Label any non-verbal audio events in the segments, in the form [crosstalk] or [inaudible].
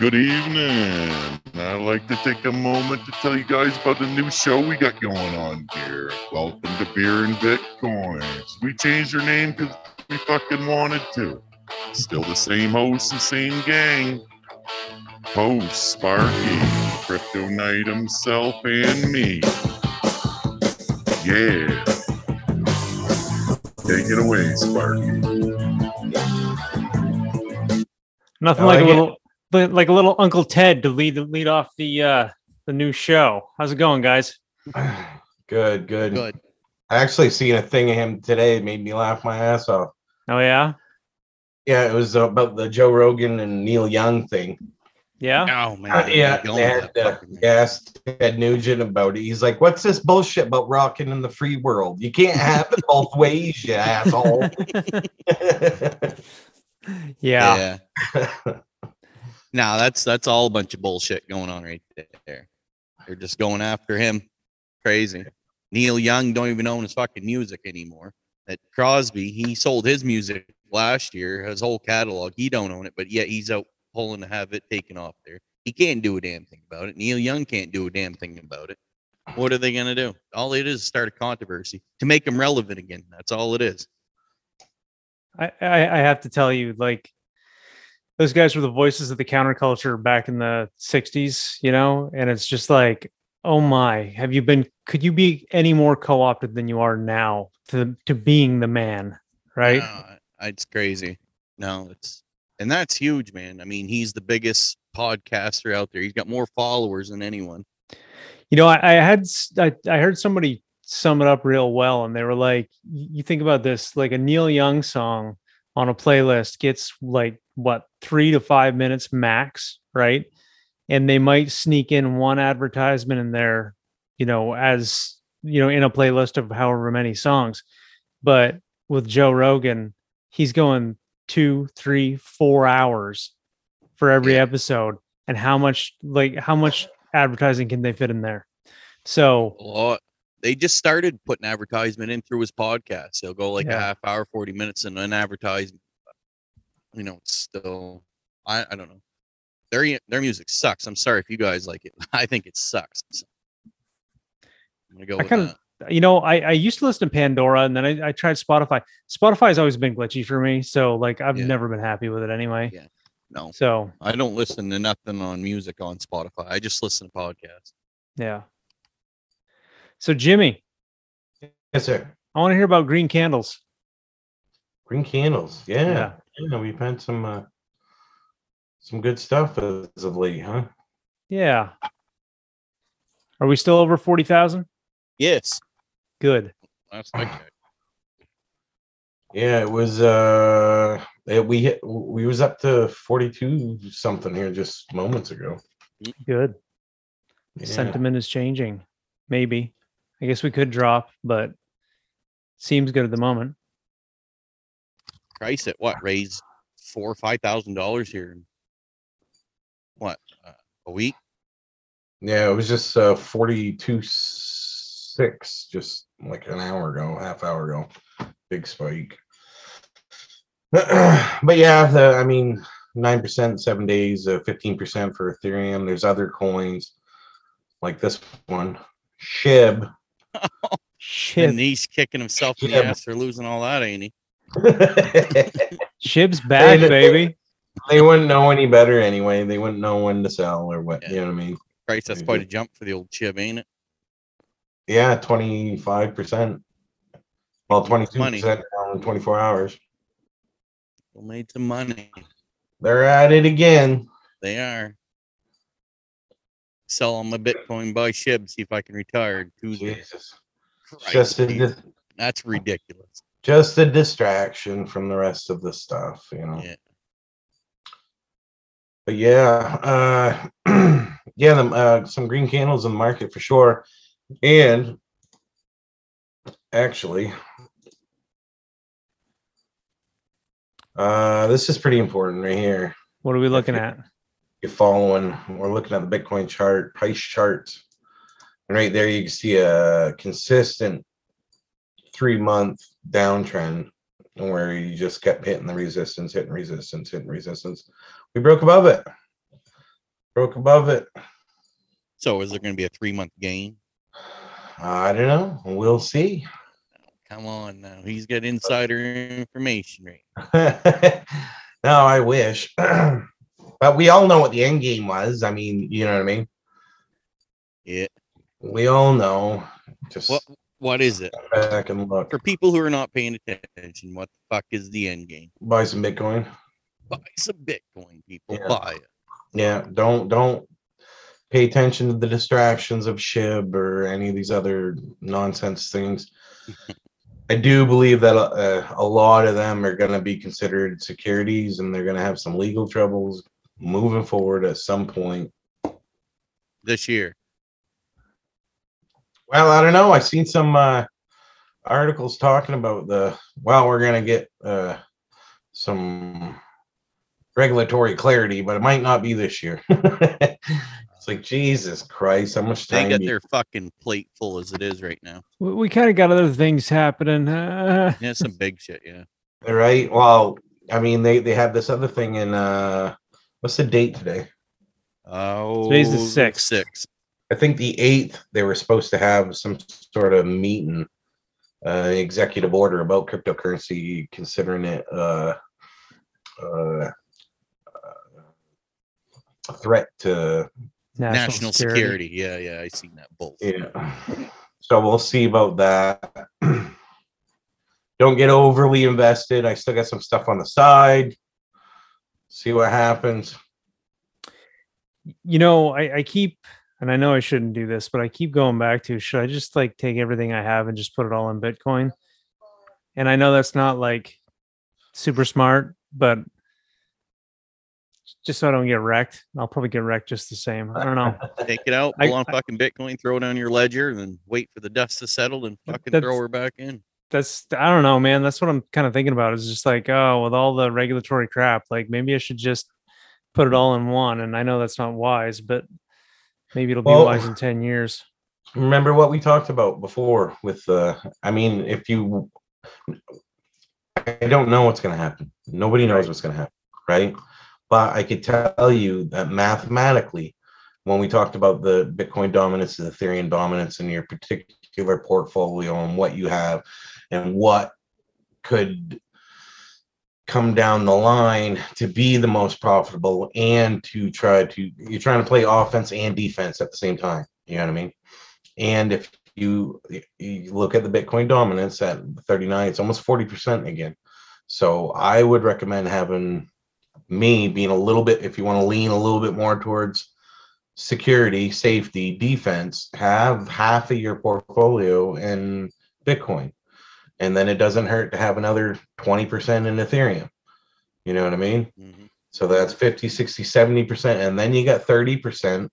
Good evening. I'd like to take a moment to tell you guys about the new show we got going on here. Welcome to Beer and Bitcoins. We changed our name because we fucking wanted to. Still the same host and same gang. Host Sparky, Crypto Knight himself, and me. Yeah. Take it away, Sparky. Nothing I like a like it. little li- like a little Uncle Ted to lead the lead off the uh the new show. How's it going, guys? [sighs] Good, good. Good. I actually seen a thing of him today. It made me laugh my ass off. Oh yeah, Yeah, it was about the Joe Rogan and Neil Young thing. yeah. Oh man. Uh, yeah, Don't they let had uh, fucking- asked Ted Nugent about it. He's like, "What's this bullshit about rocking in the free world? You can't have it both [laughs] ways, you asshole." [laughs] [laughs] Yeah. yeah. No, that's that's all a bunch of bullshit going on right there. They're just going after him. Crazy. Neil Young don't even own his fucking music anymore. That Crosby, he sold his music last year, his whole catalog. He don't own it, but yet he's out pulling to have it taken off there. He can't do a damn thing about it. Neil Young can't do a damn thing about it. What are they gonna do? All it is is start a controversy to make him relevant again. That's all it is. I, I I have to tell you, like those guys were the voices of the counterculture back in the '60s, you know, and it's just like, oh my, have you been? Could you be any more co-opted than you are now to to being the man, right? No, it's crazy. No, it's and that's huge, man. I mean, he's the biggest podcaster out there. He's got more followers than anyone. You know, I, I had I, I heard somebody sum it up real well, and they were like, "You think about this, like a Neil Young song on a playlist gets like what three to five minutes max, right? And they might sneak in one advertisement in there, you know, as you know, in a playlist of however many songs. But with Joe Rogan, he's going two, three, four hours for every episode, and how much like how much advertising can they fit in there? So A lot. They just started putting advertisement in through his podcast. He'll go like Yeah. a half hour, forty minutes, and then advertise. You know, it's still. I I don't know. Their their music sucks. I'm sorry if you guys like it. [laughs] I think it sucks. I'm gonna go. I with kinda- that. you know, I, I used to listen to Pandora and then I, I tried Spotify. Spotify has always been glitchy for me. So like I've Yeah. never been happy with it anyway. Yeah. No, So I don't listen to nothing on music on Spotify. I just listen to podcasts. yeah. So Jimmy, yes, sir. I want to hear about green candles. Green candles. Yeah, yeah. We've had some uh, some good stuff as of late, huh? Yeah. Are we still over 40,000? Yes, Good. that's my guy. Yeah, it was. uh it, We hit. We was up to forty-two something here just moments ago. Good. Yeah. Sentiment is changing. Maybe. I guess we could drop, but seems good at the moment. Price at what raised four or five thousand dollars here in what uh, a week Yeah, it was just uh, 42 6 just like an hour ago, half hour ago. Big spike. [clears throat] but yeah, the, I mean, 9% seven days, uh, 15% for Ethereum. There's other coins like this one, SHIB. [laughs] Shib. and he's kicking himself in the Yeah. ass for losing all that ain't he [laughs] Shib's back, They- baby. they wouldn't know any better anyway. They wouldn't know when to sell or what, you know what I mean? price that's quite a jump for the old Shib ain't it Yeah, 25%. Well, 22% in 24 hours. Still made some money They're at it again. they are sell on my bitcoin buy shib see if i can retire tuesday Jesus. Christ, Just a, that's ridiculous just a distraction from the rest of the stuff, you know. yeah But yeah, uh, [clears throat] yeah, the, uh, some green candles in the market for sure. And actually, uh, this is pretty important right here. What are we looking at? You're following, we're looking at the Bitcoin chart, price chart. And right there, you can see a consistent three month downtrend where you just kept hitting the resistance, hitting resistance, hitting resistance. We broke above it. Broke above it. So is there going to be a three month gain? I don't know. We'll see. Come on now, he's got insider information, right? [laughs] no, I wish. [clears throat] but we all know what the end game was. I mean, you know what I mean? Yeah. We all know. Just What what is it back and look. for people who are not paying attention? What the fuck is the end game? Buy some Bitcoin. Buy some Bitcoin, people. Yeah. Buy it. Yeah, don't don't pay attention to the distractions of SHIB or any of these other nonsense things. [laughs] I do believe that uh, a lot of them are going to be considered securities, and they're going to have some legal troubles moving forward at some point. This year. Well, I don't know. I've seen some uh, articles talking about the. Well, we're going to get uh, some regulatory clarity, but it might not be this year. [laughs] it's like Jesus Christ, how much time? They time? got you- their fucking plate full as it is right now. We, we kind of got other things happening. Uh, [laughs] Yeah, some big shit. Yeah. Right. Well, I mean, they they have this other thing in uh, what's the date today? Oh, Today's the sixth. Six. I think the eighth. They were supposed to have some sort of meeting, uh, executive order about cryptocurrency, considering it uh, uh, a threat to national, National security. security. Yeah, yeah. I seen that bull. yeah. So we'll see about that. Don't get overly invested. I still got some stuff on the side. See what happens. You know, I, I keep, and I know I shouldn't do this, but I keep going back to should I just like take everything I have and just put it all in Bitcoin? And I know that's not like super smart, but just so I don't get wrecked, I'll probably get wrecked just the same. I don't know. [laughs] Take it out, I- pull on fucking Bitcoin, throw it on your ledger, and then wait for the dust to settle and fucking throw her back in. That's I don't know, man. That's what I'm kind of thinking about. Is just like, oh, with all the regulatory crap, like maybe I should just put it all in one. And I know that's not wise, but maybe it'll be Well- wise in ten years. remember what we talked about before with uh i mean if you i don't know what's going to happen. Nobody knows what's going to happen right? But i could tell you that mathematically when we talked about the bitcoin dominance the ethereum dominance in your particular portfolio and what you have and what could come down the line to be the most profitable and to try to you're trying to play offense and defense at the same time you know what i mean and if you, you look at the Bitcoin dominance at 39, it's almost 40% again. So I would recommend having me being a little bit, if you want to lean a little bit more towards security, safety, defense, have half of your portfolio in Bitcoin. And then it doesn't hurt to have another 20% in Ethereum. You know what I mean? Mhm. So that's 50, 60, 70%. And then you got 30%.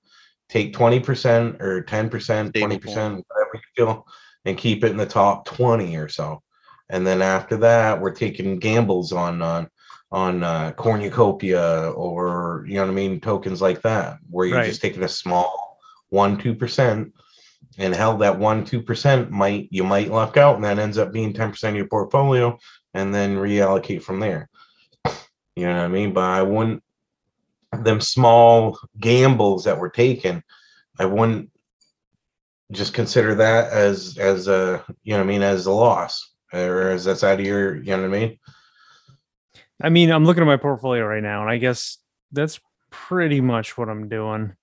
Take 20% or 10%, 20%, whatever you feel, and keep it in the top 20 or so. And then after that, we're taking gambles on on on uh, cornucopia or you know what I mean, tokens like that, where you're Right. just taking a small one, two percent and held that one, two percent might you might luck out and that ends up being 10% of your portfolio and then reallocate from there. You know what I mean? But I wouldn't them small gambles that were taken, I wouldn't just consider that as as a you know what I mean as a loss or as that's out of your you know what I mean. I mean, I'm looking at my portfolio right now, and I guess that's pretty much what I'm doing.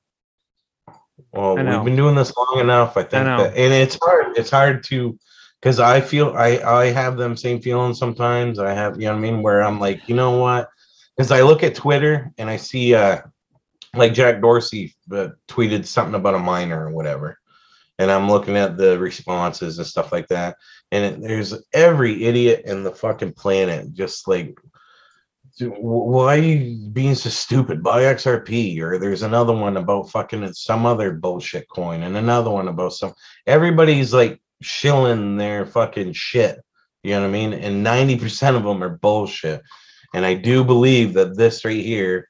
Well, we've been doing this long enough, I think, know. that, and it's hard. It's hard to because I feel I I have them same feelings sometimes. I have you know what I mean where I'm like you know what because I look at Twitter and I see uh like Jack Dorsey uh, tweeted something about a miner or whatever, and I'm looking at the responses and stuff like that, and it, there's every idiot in the fucking planet just like. "Dude, wh- Why are you being so stupid? Buy XRP, or there's another one about fucking some other bullshit coin, and another one about some. Everybody's like shilling their fucking shit. You know what I mean? And 90% of them are bullshit. And I do believe that this right here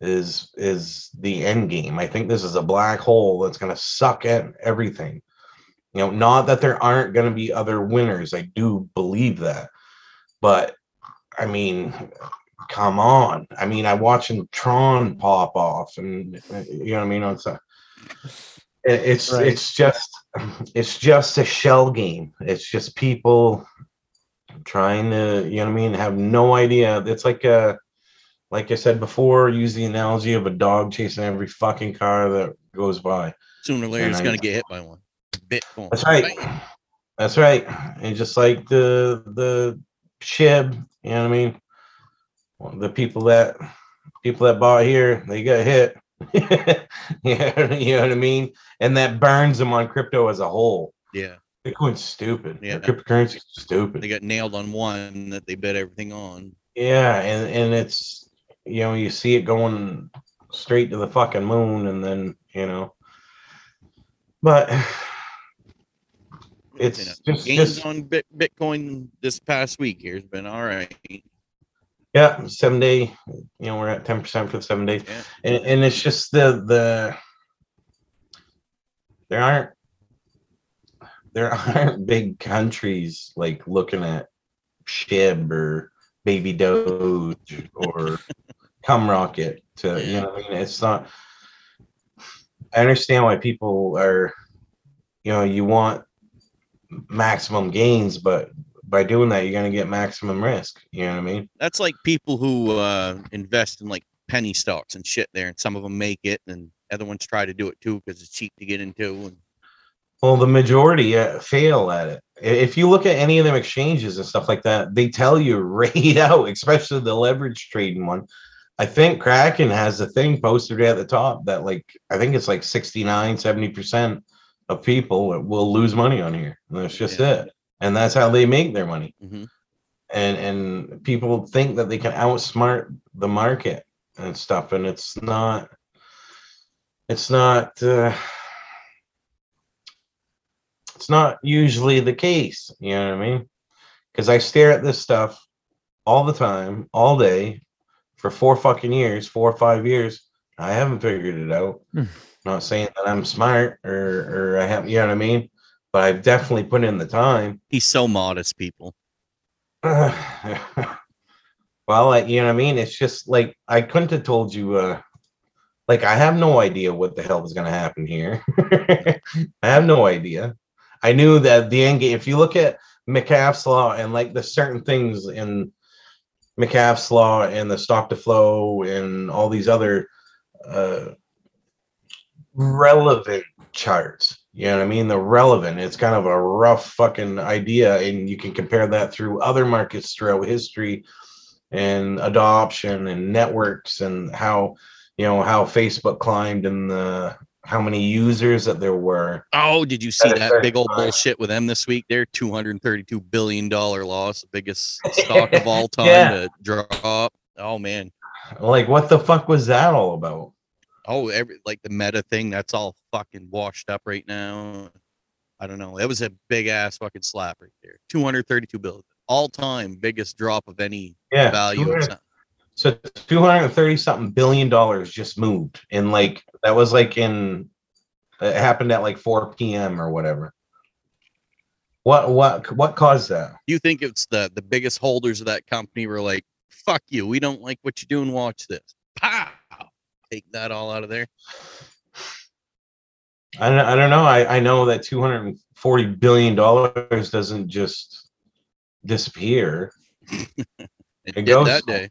is is the end game. I think this is a black hole that's gonna suck at everything. You know, not that there aren't gonna be other winners. I do believe that. But I mean, come on. I mean, I'm watching Tron pop off, and uh, you know what I mean. It's a, it's Right. it's just it's just a shell game. It's just people trying to you know what I mean. Have no idea. It's like a like I said before. Use the analogy of a dog chasing every fucking car that goes by. Sooner or later, it's I- gonna get hit by one. Bitcoin. That's right. Bam. That's right. And just like the the shib, you know what I mean? The people that people that bought here, they got hit. [laughs] yeah, you know what I mean? And that burns them on crypto as a whole. Yeah, Bitcoin's stupid. Yeah. Cryptocurrency's stupid. they got nailed on one that they bet everything on. Yeah, and and it's you know you see it going straight to the fucking moon, and then you know, but [sighs] it's You know, just, gains just on Bitcoin this past week here has been all right. Yeah, seven day. You know, we're at ten percent for the seven days, Yeah. and and it's just the the there aren't there [laughs] aren't big countries like looking at Shib or Baby Doge or [laughs] Cum Rocket to you know I mean it's not I understand why people are you know you want maximum gains but by doing that you're going to get maximum risk you know what I mean That's like people who uh, invest in like penny stocks and shit there, and some of them make it, and other ones try to do it too because it's cheap to get into. And Well, the majority uh, fail at it. If you look at any of them exchanges and stuff like that, they tell you [laughs] right out, especially the leverage trading one. I think Kraken has a thing posted at the top that like I think it's like 69, 70% of people will lose money on here. And that's just Yeah. it. And that's how they make their money. Mhm. And and people think that they can outsmart the market and stuff and it's not it's not uh it's not usually the case. You know what I mean? Because I stare at this stuff all the time, all day, for four fucking years, four or five years. I haven't figured it out. Hmm. not saying that I'm smart or or I have, you know what I mean? But I've definitely put in the time. he's so modest, people. [sighs] well, I, you know what I mean? It's just like I couldn't have told you. uh Like I have no idea what the hell is going to happen here. [laughs] I have no idea. I knew that the end game. If you look at Metcalfe's law and like the certain things in Metcalfe's law and the stock to flow and all these other uh relevant charts. You know what I mean? The relevant. It's kind of a rough fucking idea, and you can compare that through other markets throughout history and adoption and networks and how you know how Facebook climbed and the how many users that there were. Oh, did you see that big old smart. bullshit with them this week? They're two hundred thirty-two billion dollar loss, the biggest [laughs] stock of all time Yeah. to drop. Oh man. Like, what the fuck was that all about? Oh, every like the meta thing, that's all fucking washed up right now. I don't know. It was a big ass fucking slap right there. 232 billion. All time biggest drop of any Yeah, value. 200 So 230 something billion dollars just moved. And like that was like in it happened at like 4 p.m. or whatever. What what what caused that? You think it's the the biggest holders of that company were like, fuck you, we don't like what you're doing, watch this. Pow! Take that all out of there. I don't, I don't know. I, I know that 240 billion dollars doesn't just disappear. [laughs] It, It did goes that day.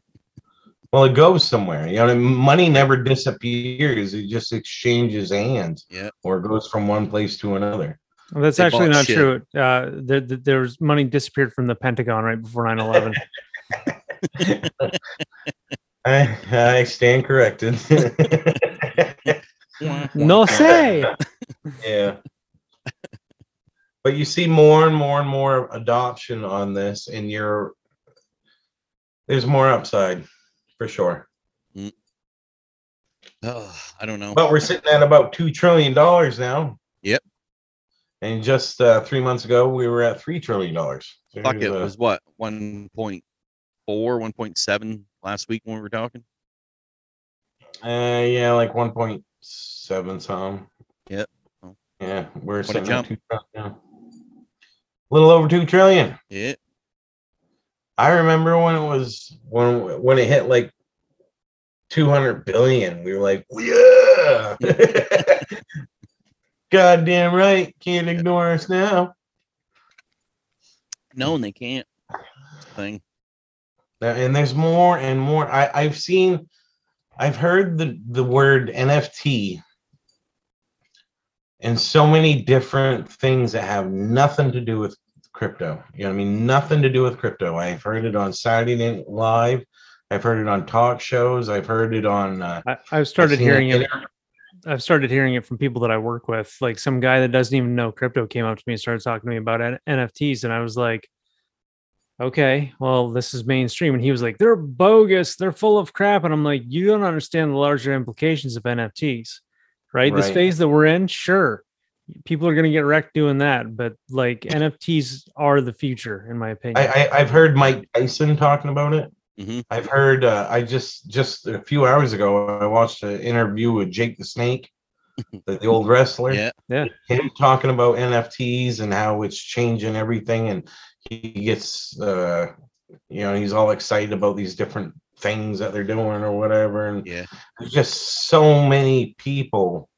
Well, it goes somewhere. You know, what I mean? money never disappears. It just exchanges hands. Yeah. Or goes from one place to another. Well, that's They actually bought not shit. true. Uh, there, there there was money disappeared from the Pentagon right before 9/11. [laughs] [laughs] I I stand corrected. [laughs] no say. yeah. But you see more and more and more adoption on this, and you're there's more upside for sure. Oh, I don't know. But we're sitting at about two trillion dollars now. Yep. And just uh, three months ago, we were at three trillion dollars. Fuck it was what 1.4, 1.7 last week when we were talking. Uh, yeah, like one point seven some. Yep. Oh. Yeah, we're a sitting at jump. two trillion now. A little over two trillion. Yeah. I remember when it was when when it hit like 200 billion. We were like, yeah. [laughs] Goddamn right. Can't ignore us now. No, and they can't. Thing. And there's more and more. I, I've seen, I've heard the, the word NFT and so many different things that have nothing to do with crypto. You know what I mean? Nothing to do with crypto. I've heard it on Saturday Night Live. I've heard it on talk shows. I've heard it on. Uh, I, I've started it hearing in- it. I've started hearing it from people that I work with. Like some guy that doesn't even know crypto came up to me and started talking to me about N- NFTs, and I was like, "Okay, well, this is mainstream." And he was like, "They're bogus. They're full of crap." And I'm like, "You don't understand the larger implications of NFTs, right? This phase that we're in, sure, people are going to get wrecked doing that, but like [laughs] NFTs are the future, in my opinion." I, I I've heard Mike Tyson talking about it. Mhm. I've heard. Uh, I just just a few hours ago I watched an interview with Jake the Snake, [laughs] the, the old wrestler. Yeah, yeah. Him talking about NFTs and how it's changing everything, and he gets uh, you know he's all excited about these different things that they're doing or whatever, and Yeah. there's just so many people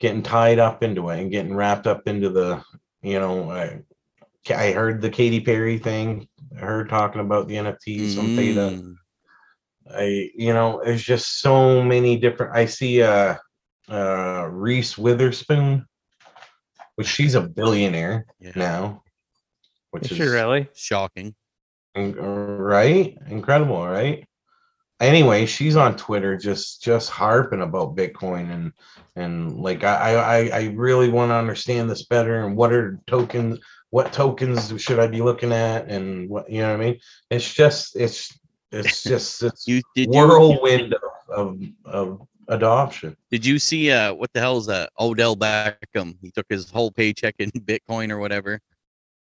getting tied up into it and getting wrapped up into the you know I, I heard the Katy Perry thing I heard talking about the NFTs on Theta Mm. I you know there's just so many different I see uh uh Reese Witherspoon which she's a billionaire Yeah. now which Is is she really? Shocking. right incredible right anyway she's on twitter just just harping about bitcoin and and like i i i I really want to understand this better and what are tokens what tokens should i be looking at and what you know what i mean it's just it's it's [laughs] just it's You did you whirlwind of, of of adoption did you see uh what the hell is that? Odell Beckham. He took his whole paycheck in [laughs] Bitcoin or whatever.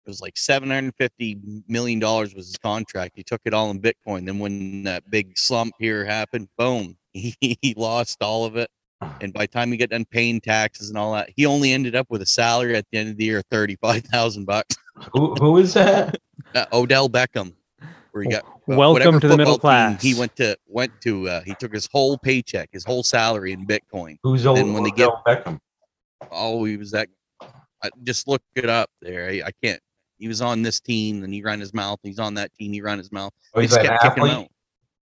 It was like seven hundred fifty million dollars was his contract. He took it all in Bitcoin. Then when that big slump here happened, boom, [laughs] he, he lost all of it. And by the time he got done paying taxes and all that, he only ended up with a salary at the end of the year thirty five thousand bucks. [laughs] who who is that Uh, Odell Beckham, where he got uh, Welcome to the middle class. He went to went to. Uh, he took his whole paycheck, his whole salary in Bitcoin. who's old when they get- Odell Beckham Oh, he was that. I, just look it up there. I, I can't. He was on this team, and he ran his mouth. He's on that team. He ran his mouth. oh, he's just an kept kicking him out.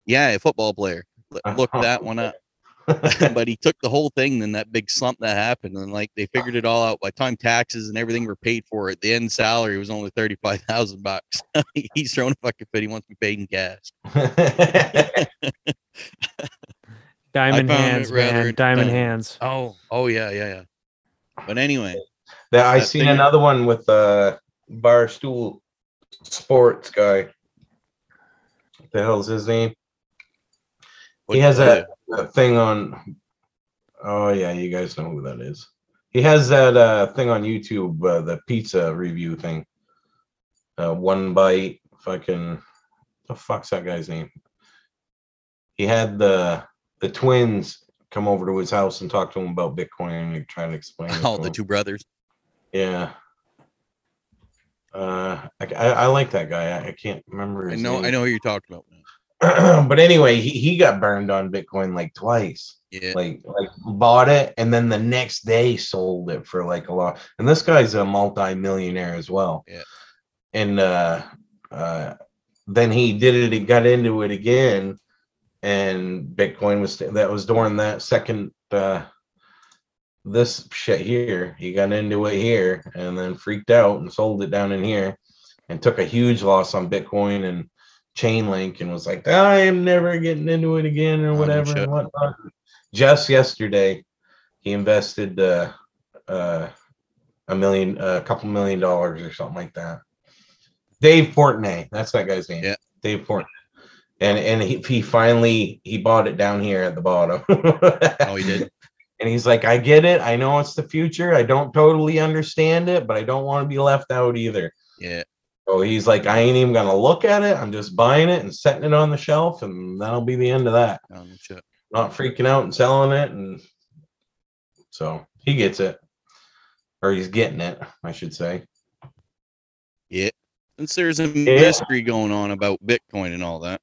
Yeah, a football player. L- [laughs] Look that one up. [laughs] but he took the whole thing. Then that big slump that happened, and like they figured it all out. By time taxes and everything were paid for, at the end salary was only thirty five thousand bucks. [laughs] He's throwing a fucking fit. He wants to be paid in cash. Diamond hands, man. Diamond entertaining. hands. Oh, oh yeah, yeah, yeah. But anyway, That I That seen thing- another one with uh Barstool Sports guy. What the hell's his name? what- He has that, that thing on. Oh yeah, you guys know who that is. He has that uh thing on YouTube, uh, the pizza review thing. Uh, one bite, fucking. The fuck's that guy's name? He had the the twins come over to his house and talk to him about Bitcoin and trying to explain. [laughs] Oh, the him. two brothers. Yeah. Uh, I, I, like that guy. I, can't remember. I know, I know who you're talking about. [clears throat] but anyway, he, he got burned on Bitcoin like twice. Yeah, Like like bought it and then the next day sold it for like a lot. And this guy's a multi-millionaire as well. Yeah. And uh uh then he did it, he got into it again, and Bitcoin was that was during that second uh this shit here. He got into it here and then freaked out and sold it down in here and took a huge loss on Bitcoin and Chainlink and was like, I am never getting into it again or whatever and whatnot. Just yesterday, he invested uh, uh, a million, a couple million dollars or something like that. Dave Portnoy, that's that guy's name. Yeah. Dave Portnoy. And and he, he finally he bought it down here at the bottom. [laughs] oh, he did. And he's like, I get it. I know it's the future. I don't totally understand it, but I don't want to be left out either. Yeah, So he's like, I ain't even gonna look at it. I'm just buying it and setting it on the shelf, and that'll be the end of that. oh. Not freaking out and selling it, and so he gets it, or he's getting it, I should say. Yeah, Since there's a mystery going on about Bitcoin and all that,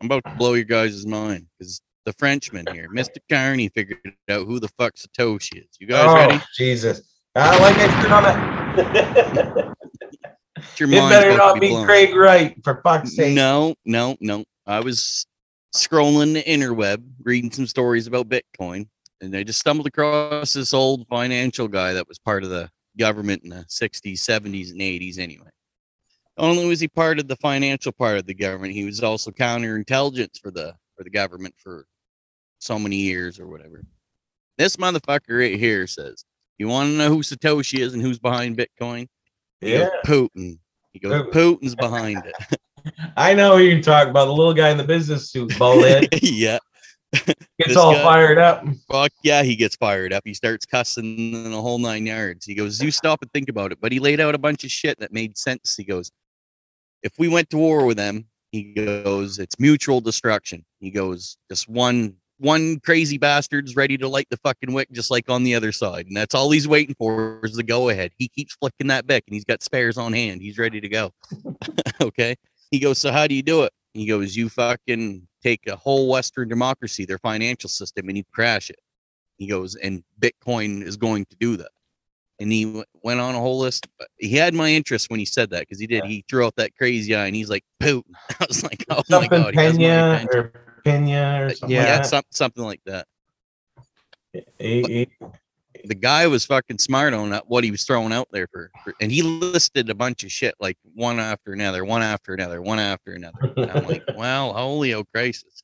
I'm about to [clears throat] blow your guys' mind because the Frenchman here, Mr. Carney, figured out who the fuck Satoshi is. You guys oh, ready? Jesus. I like I said on it better not be be. Craig Wright, for fuck's sake. No, no, no. I was scrolling the interweb, reading some stories about Bitcoin, and I just stumbled across this old financial guy that was part of the government in the 60s, 70s, and 80s anyway. Only was he part of the financial part of the government, he was also counterintelligence for the for the government for so many years or whatever. This motherfucker right here says, You want to know who Satoshi is and who's behind Bitcoin? He goes, Yeah, Putin. He goes, Putin's behind it. [laughs] I know who you're talking about. The little guy in the business suit, bald head, [laughs] yeah. [laughs] gets This all guy- fired up. Fuck yeah, he gets fired up. He starts cussing in the whole nine yards. He goes, You stop and think about it. But he laid out a bunch of shit that made sense. He goes, If we went to war with them, he goes, It's mutual destruction. He goes, Just one one crazy bastard's ready to light the fucking wick just like on the other side. And that's all he's waiting for is the go ahead. He keeps flicking that bick and he's got spares on hand. He's ready to go. [laughs] [laughs] okay. He goes, So how do you do it? He goes, You fucking take a whole Western democracy, their financial system, and you crash it. He goes, and Bitcoin is going to do that. And he w- went on a whole list. He had my interest when he said that because he did. Yeah. He threw out that crazy eye and he's like, Putin. [laughs] I was like, oh my God. he has my Pena or Pena or something yeah, like that. some, something like that. He- he- The guy was fucking smart on what he was throwing out there for, for- and he listed a bunch of shit like one after another, one after another, one after another. And I'm like, [laughs] well, holy oh crisis.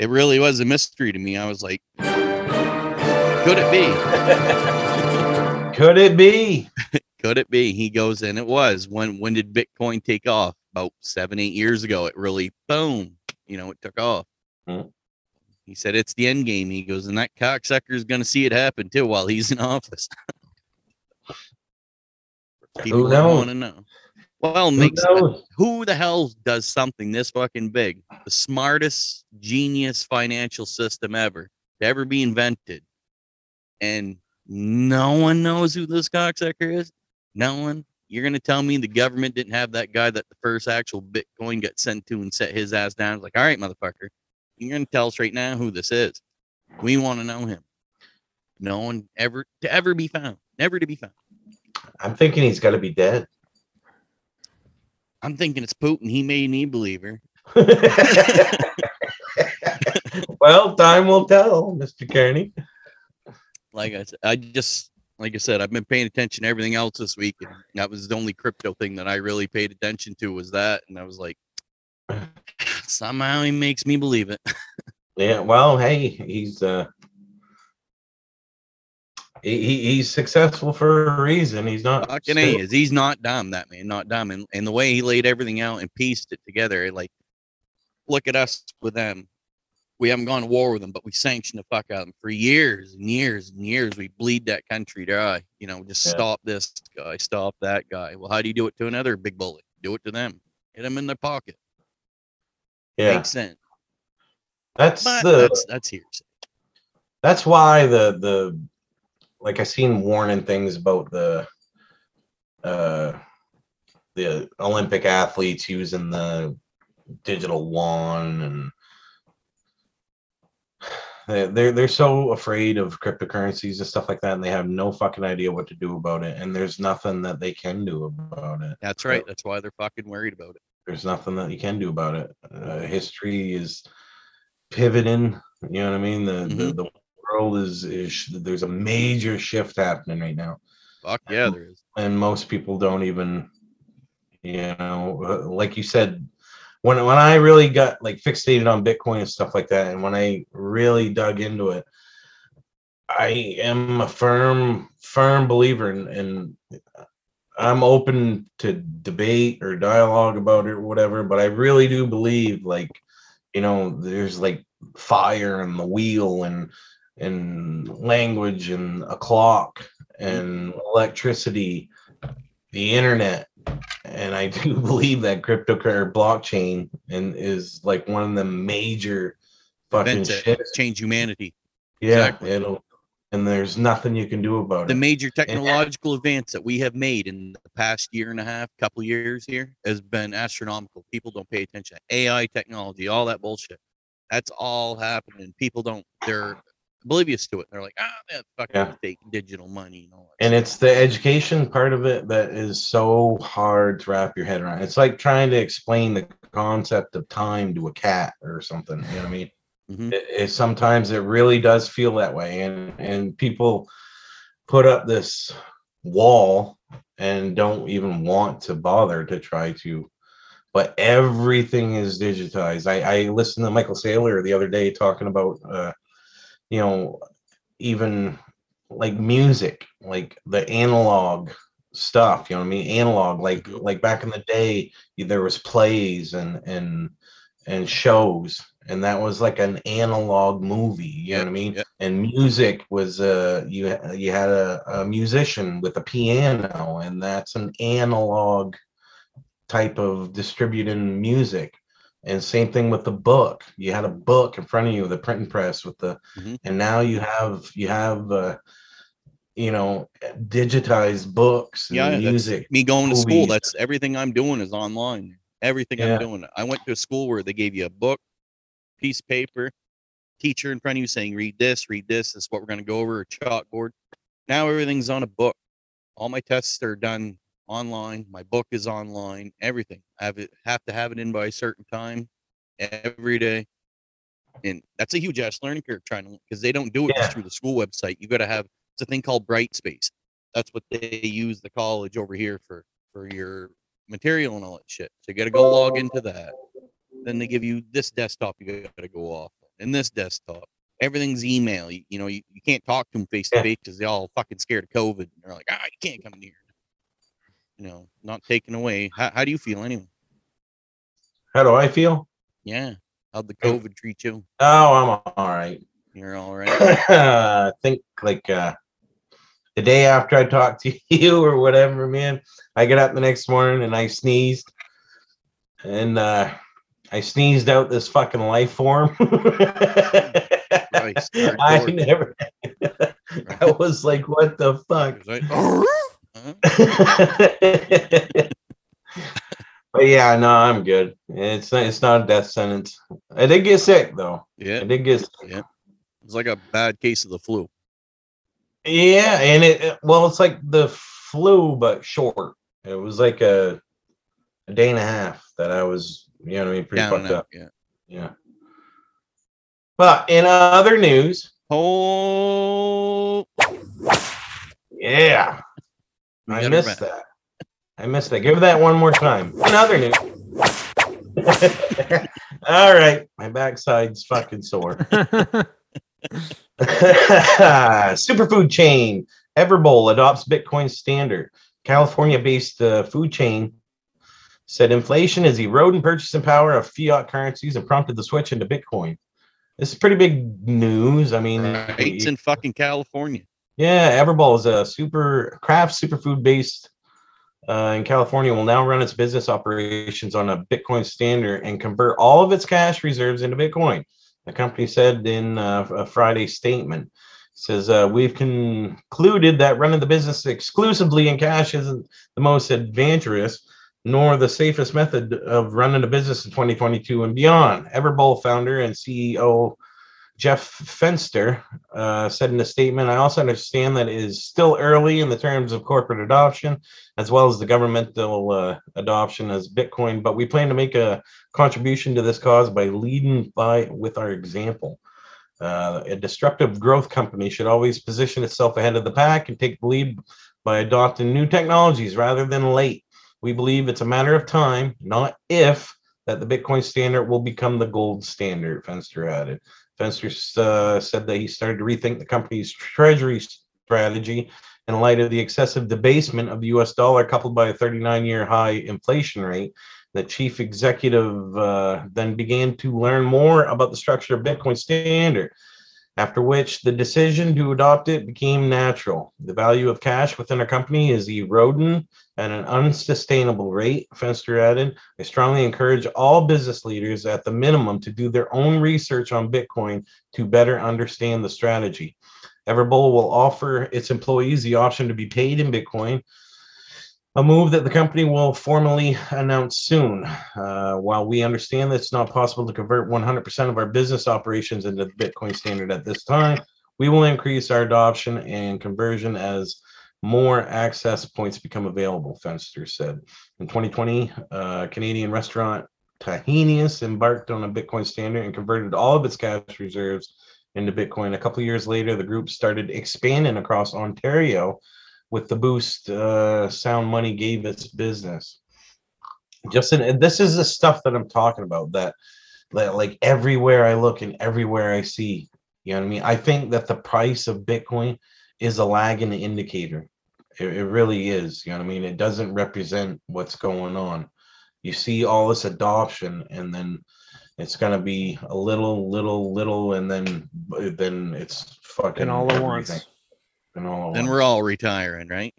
It really was a mystery to me. I was like, could it be? [laughs] Could it be? [laughs] Could it be? He goes, and it was. When when did Bitcoin take off? About seven, eight years ago. It really boom, you know, it took off. He said it's the end game. He goes, and that cocksucker is gonna see it happen too while he's in [laughs] office. People knows? want to know. Well, Who makes knows? who the hell does something this fucking big? The smartest genius financial system ever to ever be invented. And no one knows who this cocksucker is? No one? You're gonna tell me the government didn't have that guy that the first actual Bitcoin got sent to and set his ass down? It's like, all right, motherfucker, you're gonna tell us right now who this is. We want to know him. No one ever to ever be found. Never to be found. I'm thinking he's got to be dead. I'm thinking it's Putin. He made me believer. [laughs] well, time will tell, Mr. Kearney. like I said, I just like I said, I've been paying attention to everything else this week, and that was the only crypto thing that I really paid attention to was that, and I was like, somehow he makes me believe it. [laughs] Yeah, well, hey, he's uh he, he- he's successful for a reason. He's not Fucking is he's not dumb, that man, not dumb, and and the way he laid everything out and pieced it together, like, look at us with them. We haven't gone to war with them, but we sanctioned the fuck out of them for years and years and years. We bleed that country dry. You know, just Yeah. stop this guy, stop that guy. Well, how do you do it to another big bully? Do it to them. Hit them in their pocket. Yeah. Makes sense. That's But the that's that's hearsay. that's why the the like I seen warning things about the uh the Olympic athletes using the digital one and they- they're they're so afraid of cryptocurrencies and stuff like that and they have no fucking idea what to do about it and there's nothing that they can do about it That's right. That's why they're fucking worried about it. There's nothing that you can do about it. Uh, history is pivoting. You know what I mean? The the, Mhm. the world is is there's a major shift happening right now, Fuck yeah, there is. and most people don't even, you know, uh, like you said. When, when I really got like fixated on Bitcoin and stuff like that, and when I really dug into it, I am a firm, firm believer in, in I'm open to debate or dialogue about it or whatever, but I really do believe like, you know, there's like fire and the wheel and and language and a clock and electricity, the internet. And I [laughs] do believe that cryptocurrency blockchain and is like one of the major fucking Invent it. shifts. Change humanity. Yeah, Exactly. it'll and there's nothing you can do about the it. The major technological advance that we have made in the past year and a half, couple years here, has been astronomical. People don't pay attention. AI technology, all that bullshit. That's all happening. People don't. They're oblivious to it. They're like, ah, that fucking Yeah. fake digital money and all that. and stuff." it's the education part of it that is so hard to wrap your head around. It's like trying to explain the concept of time to a cat or something. You know what I mean? Mhm. It, it sometimes it really does feel that way, and and people put up this wall and don't even want to bother to try to. But everything is digitized. I, I listened to Michael Saylor the other day talking about, uh, you know, even like music, like the analog stuff. You know what I mean? Analog, like Mhm. like back in the day, there was plays and and and shows, and that was like an analog movie. You know what I mean? Yep. And music was uh you you had a, a musician with a piano, and that's an analog type of distributing music. And same thing with the book. You had a book in front of you, the printing press with the, Mhm. and now you have you have uh, you know digitized books and yeah, music. me going to school that's everything I'm doing is online. Everything Yeah. I'm doing. I went to a school where they gave you a book, piece of paper, teacher in front of you saying, read this, read this. This is what we're going to go over, a chalkboard. Now everything's on a book. All my tests are done online. My book is online. Everything. I have it have to have it in by a certain time every day. And that's a huge ass learning curve trying to because they don't do it Yeah. just through the school website. You got to have it's a thing called Brightspace. That's what they use the college over here for for your material and all that shit. So you got to go log into that. Then they give you this desktop you got to go off of, and this desktop. Everything's email. You, you know, you, you can't talk to them face to face because they all fucking scared of COVID. And they're like, ah, you can't come near. You know, not taken away. How, how do you feel anyway? How do I feel? Yeah. How'd the COVID treat you? Oh, I'm all right. You're all right. [laughs] I think like uh the day after I talked to [laughs] you or whatever, man, I get up the next morning and I sneezed. And uh I sneezed out this fucking life form. [laughs] I never [laughs] I was like, what the fuck? Like, [laughs] but yeah, no, I'm good. It's not it's not a death sentence. I did get sick though. Yeah. I did get sick. Yeah. It's like a bad case of the flu. Yeah, and it it- well, it's like the flu, but short. It was like a, a day and a half that I was, you know what I mean, pretty Down fucked up. Yeah. Yeah. But in other news, Oh, yeah, we I missed that. I missed that. Give that one more time. In other news. [laughs] All right, my backside's fucking sore. [laughs] [laughs] Superfood chain Everbowl adopts Bitcoin standard. California-based uh, food chain said inflation is eroding purchasing power of fiat currencies and prompted the switch into Bitcoin. This is pretty big news. I mean, Right, It's in fucking California. yeah, Everbowl is a super craft superfood based uh, in California. Will now run its business operations on a Bitcoin standard and convert all of its cash reserves into Bitcoin. The company said in uh, a Friday statement. Says uh, we've concluded that running the business exclusively in cash isn't the most adventurous nor the safest method of running a business in 2022 and beyond. Everbowl founder and CEO Jeff Fenster uh, said in a statement, I also understand that it is still early in the terms of corporate adoption, as well as the governmental uh, adoption as Bitcoin, but we plan to make a contribution to this cause by leading by with our example. Uh, a disruptive growth company should always position itself ahead of the pack and take the lead by adopting new technologies rather than late. We believe it's a matter of time, not if, that the Bitcoin standard will become the gold standard, Fenster added. Fenster uh, said that he started to rethink the company's treasury strategy in light of the excessive debasement of the US dollar, coupled by a 39 year high inflation rate. The chief executive uh, then began to learn more about the structure of Bitcoin standard, after which the decision to adopt it became natural. The value of cash within a company is eroding at an unsustainable rate, Fenster added. I strongly encourage all business leaders at the minimum to do their own research on Bitcoin to better understand the strategy. Everbowl will offer its employees the option to be paid in Bitcoin, a move that the company will formally announce soon. Uh, while we understand that it's not possible to convert 100% of our business operations into the Bitcoin standard at this time, we will increase our adoption and conversion as more access points become available, Fenster said. In 2020, uh, Canadian restaurant Tahini's embarked on a Bitcoin standard and converted all of its cash reserves into Bitcoin. A couple years later, the group started expanding across Ontario with the boost uh, Sound Money gave its business. Just in, this is the stuff that I'm talking about. That, that like everywhere I look and everywhere I see, you know what I mean. I think that the price of Bitcoin is a lagging indicator. It, it really is. You know what I mean. It doesn't represent what's going on. You see all this adoption, and then it's gonna be a little, little, little, and then then it's fucking And all at once. And all Then we're all retiring, right?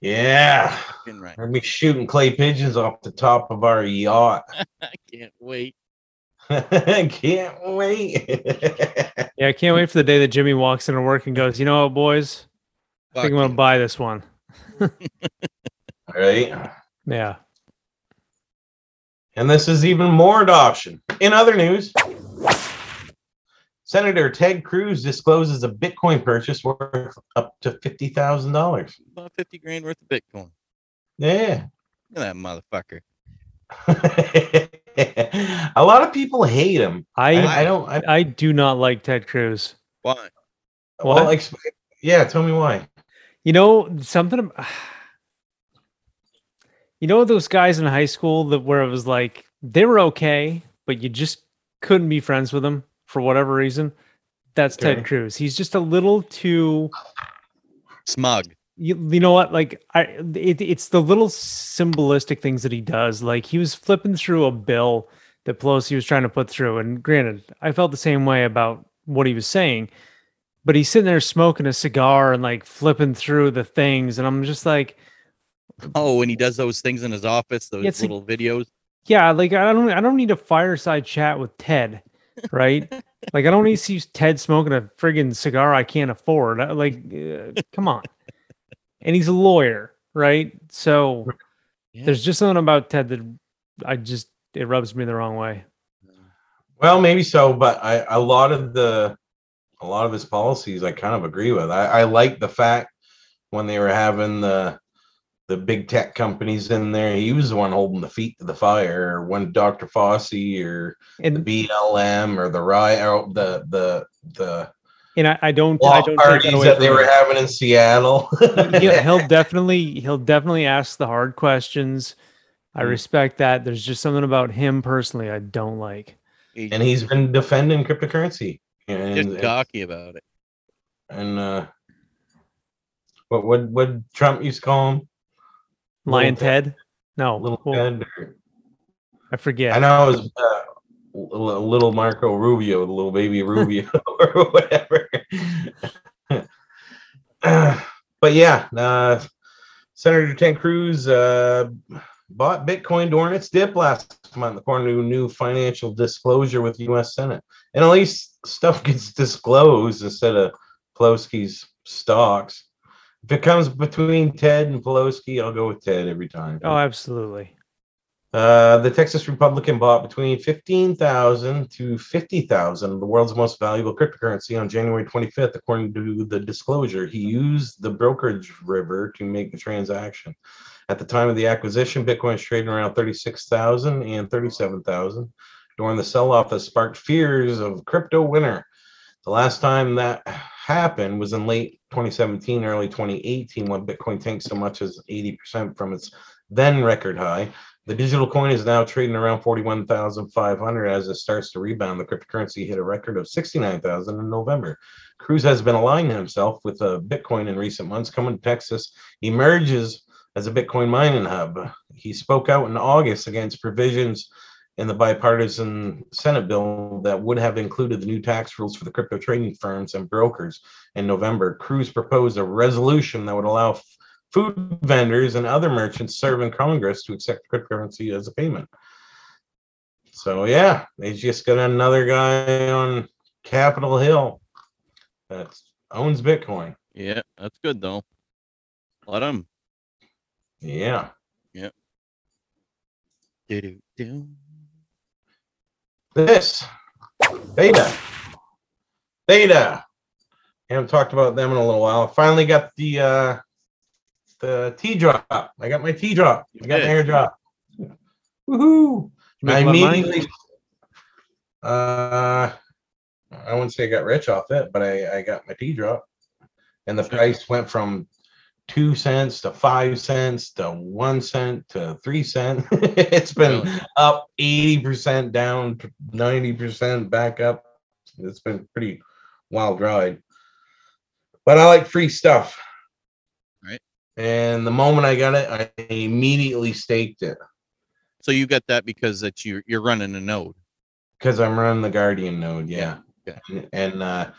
yeah. Right. We're be shooting clay pigeons off the top of our yacht. [laughs] I can't wait. I [laughs] can't wait. [laughs] Yeah, I can't wait for the day that Jimmy walks into work and goes, you know what, boys? I think I'm gonna Fucking- buy this one. right. Yeah. And this is even more adoption. In other news, Senator Ted Cruz discloses a Bitcoin purchase worth up to fifty thousand dollars. About 50 grand worth of Bitcoin. Yeah. Look at that motherfucker. [laughs] a lot of people hate him. I, I I don't. I, I do not like Ted Cruz. Why? well, What? exp- yeah. Tell me why. You know something. [sighs] You know those guys in high school that where it was like they were okay, but you just couldn't be friends with them for whatever reason. That's Okay. Ted Cruz. He's just a little too. Smug. You, you know what? Like I, it, it's the little symbolistic things that he does. Like he was flipping through a bill that Pelosi was trying to put through, and granted, I felt the same way about what he was saying. But he's sitting there smoking a cigar and like flipping through the things, and I'm just like, Oh, when he does those things in his office, those Yeah, it's like- little videos. yeah, like I don't, I don't need a fireside chat with Ted, right? like I don't need to see Ted smoking a friggin' cigar I can't afford. I- Like, uh, come on. And he's a lawyer, right? So Yeah. there's just something about Ted that I just it rubs me the wrong way. Well, maybe so, but I a lot of the a lot of his policies I kind of agree with. I, I like the fact when they were having the the big tech companies in there, he was the one holding the feet to the fire. Or when Dr. Fauci or the BLM or the riot the the the and I, I don't, I don't take that parties away that from they were having in Seattle. he'll, [laughs] he'll definitely he'll definitely ask the hard questions. I Mm. respect that. There's just something about him personally I don't like. And he's been defending cryptocurrency. And, just cocky about it. and uh what what what Trump used to call him? Lyin' Ted. Ted? No, Little well, Ted or I forget. I know it was uh, little Marco Rubio, the little baby [laughs] Rubio, [laughs] or whatever. [laughs] but yeah, uh, Senator Ted Cruz uh, bought Bitcoin during its dip last month, according to new financial disclosure with the U.S. Senate. And at least stuff gets disclosed instead of Pelosi's stocks. If it comes between Ted and Pelosi, I'll go with Ted every time. Oh, absolutely. Uh, the Texas Republican bought between 15,000 to 50,000 of the world's most valuable cryptocurrency on January 25th, according to the disclosure. He used the brokerage River to make the transaction. At the time of the acquisition, Bitcoin was trading around 36,000 and 37,000 during the sell off that sparked fears of crypto winter. The last time that happened was in late 2017, early 2018, when Bitcoin tanked so much as 80% from its then record high. The digital coin is now trading around 41,500 as it starts to rebound. The cryptocurrency hit a record of 69,000 in November. Cruz has been aligning himself with uh, Bitcoin in recent months. Coming to Texas, emerges as a Bitcoin mining hub. He spoke out in August against provisions in the bipartisan Senate bill that would have included the new tax rules for the crypto trading firms and brokers. In November, Cruz proposed a resolution that would allow food vendors and other merchants serving Congress to accept cryptocurrency as a payment. So yeah, they just got another guy on Capitol Hill that owns Bitcoin. Yeah, that's good though. Let them. Yeah. Do-do-do. This Theta. Theta. Haven't talked about them in a little while. Finally got the uh the T drop. I got my T drop. I got my did. airdrop. Woohoo! I a lot of money? immediately uh I wouldn't say I got rich off it, but I, I got my T drop. And the price went from two cents to five cents to one cent to three cent. [laughs] it's been Really? up 80% down 90% back up. It's been pretty wild ride. But I like free stuff. Right. And the moment I got it, I immediately staked it So you got that because that you you're running a node. because I'm running the Guardian node. Yeah. Yeah, And, and uh,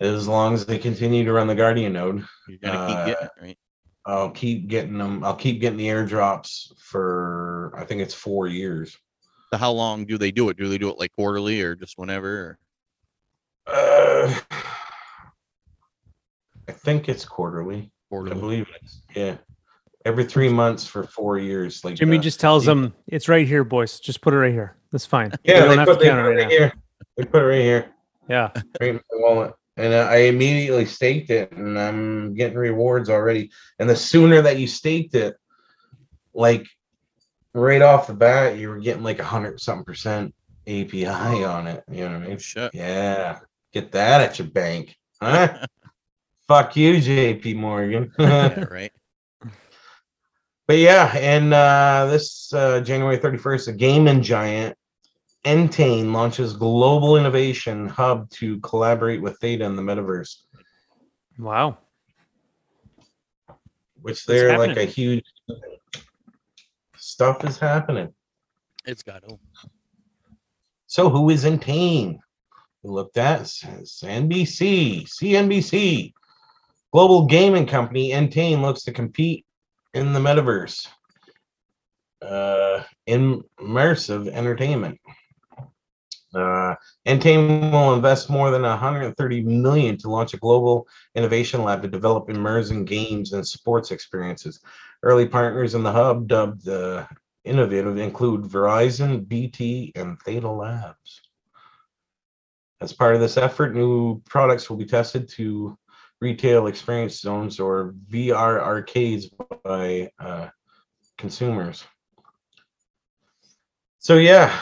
as long as they continue to run the Guardian node, You're gonna Uh, keep getting it, right? I'll keep getting them. I'll keep getting the airdrops for, I think it's four years. So how long do they do it? Do they do it like quarterly or just whenever? Or Uh, I think it's quarterly. I quarterly? believe it's yeah. Every three months for four years. Like Jimmy uh, just tells you- them it's right here, boys. Just put it right here. That's fine. yeah, you they don't have put, to they put it it right right here. They put it right here, Yeah. right in my wallet, and I immediately staked it, and I'm getting rewards already. And the sooner that you staked it, like right off the bat, you were getting like a hundred something percent APY on it. You know what I mean? shit. Yeah, get that at your bank, huh? [laughs] Fuck you, JP Morgan. [laughs] [laughs] yeah, right. But yeah, and uh, this uh, January 31st, a gaming giant, Entain, launches global innovation hub to collaborate with Theta in the metaverse, Wow. which What's they're like a huge stuff is happening. It's got to. So who is Entain? We looked at s- NBC, CNBC, global gaming company. Entain looks to compete in the metaverse, uh, immersive entertainment. Uh, Entain will invest more than 130 million to launch a global innovation lab to develop immersive games and sports experiences. Early partners in the hub, dubbed uh, innovative, include Verizon, BT, and Theta Labs. As part of this effort, new products will be tested to retail experience zones or VR arcades by uh, consumers. So yeah,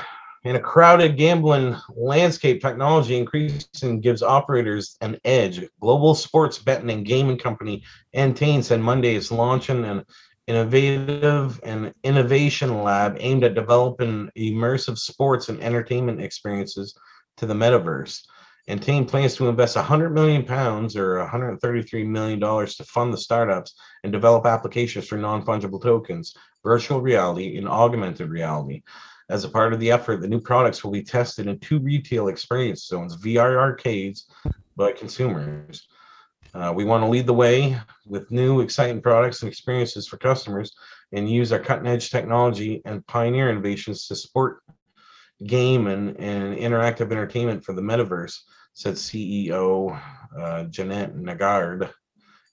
in a crowded gambling landscape, technology increasing gives operators an edge. Global sports betting and gaming company Entain said Monday is launching an innovative and innovation lab aimed at developing immersive sports and entertainment experiences to the metaverse. Entain plans to invest 100 million pounds or 133 million dollars to fund the startups and develop applications for non-fungible tokens, virtual reality, and augmented reality. As a part of the effort, the new products will be tested in two retail experience zones, VR arcades by consumers. Uh, we want to lead the way with new exciting products and experiences for customers and use our cutting edge technology and pioneer innovations to support game and, and interactive entertainment for the metaverse, said CEO uh, Jeanette Nygaard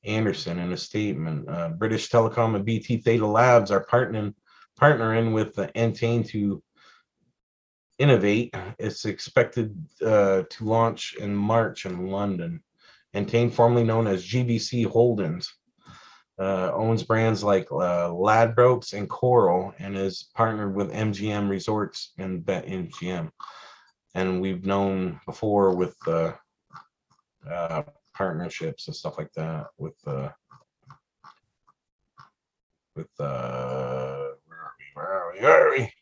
Andersen in a statement. Uh, British Telecom and BT Theta Labs are partnering partnering with the Entain to innovate. It's expected uh, to launch in March in London. Entain, formerly known as GVC Holdings, uh, owns brands like uh, Ladbrokes and Coral and is partnered with MGM Resorts and Bet MGM. And we've known before with uh, uh, partnerships and stuff like that with uh, with uh, where are we? Where are we? Where are we?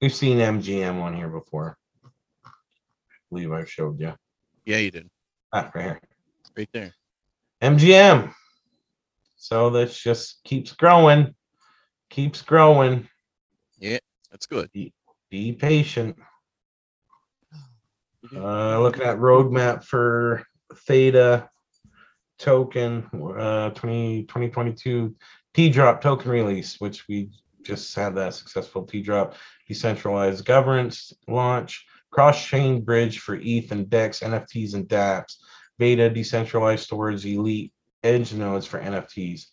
We've seen MGM on here before. I believe I showed you. Yeah, you did. Ah, right here. Right there. MGM. So this just keeps growing, keeps growing. Yeah, that's good. Be patient. Uh, looking at roadmap for Theta token, uh, 20, 2022 T drop token release, which we just had that successful T drop decentralized governance launch, cross chain bridge for ETH and DEX, NFTs and dApps, beta decentralized storage, elite edge nodes for NFTs.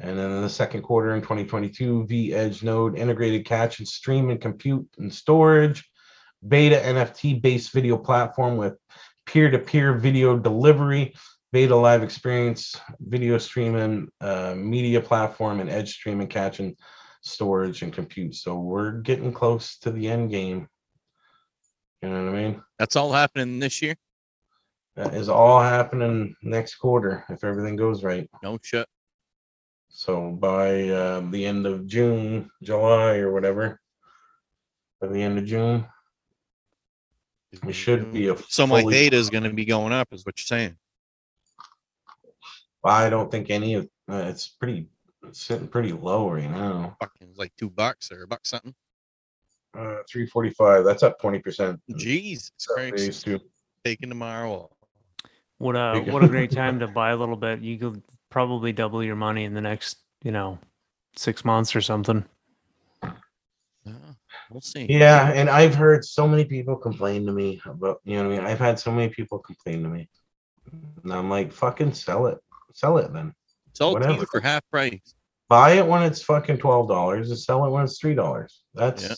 And then in the second quarter in 2022, V Edge node integrated cache and stream and compute and storage, beta NFT based video platform with peer to peer video delivery, beta live experience, video streaming, uh, media platform, and edge streaming cache and storage and compute. So we're getting close to the end game. You know what I mean? That's all happening this year. That is all happening next quarter if everything goes right. No shit. So by uh, the end of June, July, or whatever, by the end of June, it should be a. So my fully- Theta is going to be going up, is what you're saying. I don't think any of uh, it's pretty it's sitting pretty low right now. Fucking it's like two bucks or a buck something. Uh, three forty five. That's up twenty percent. Jesus Christ. Taking tomorrow. What a what a great [laughs] time to buy a little bit. You could probably double your money in the next, you know, six months or something. Yeah, we'll see. Yeah, and I've heard so many people complain to me about you know what I mean. I've had so many people complain to me, and I'm like, fucking sell it, sell it then. To you whatever. for half price. Buy it when it's fucking twelve dollars, and sell it when it's three dollars. That's Yeah.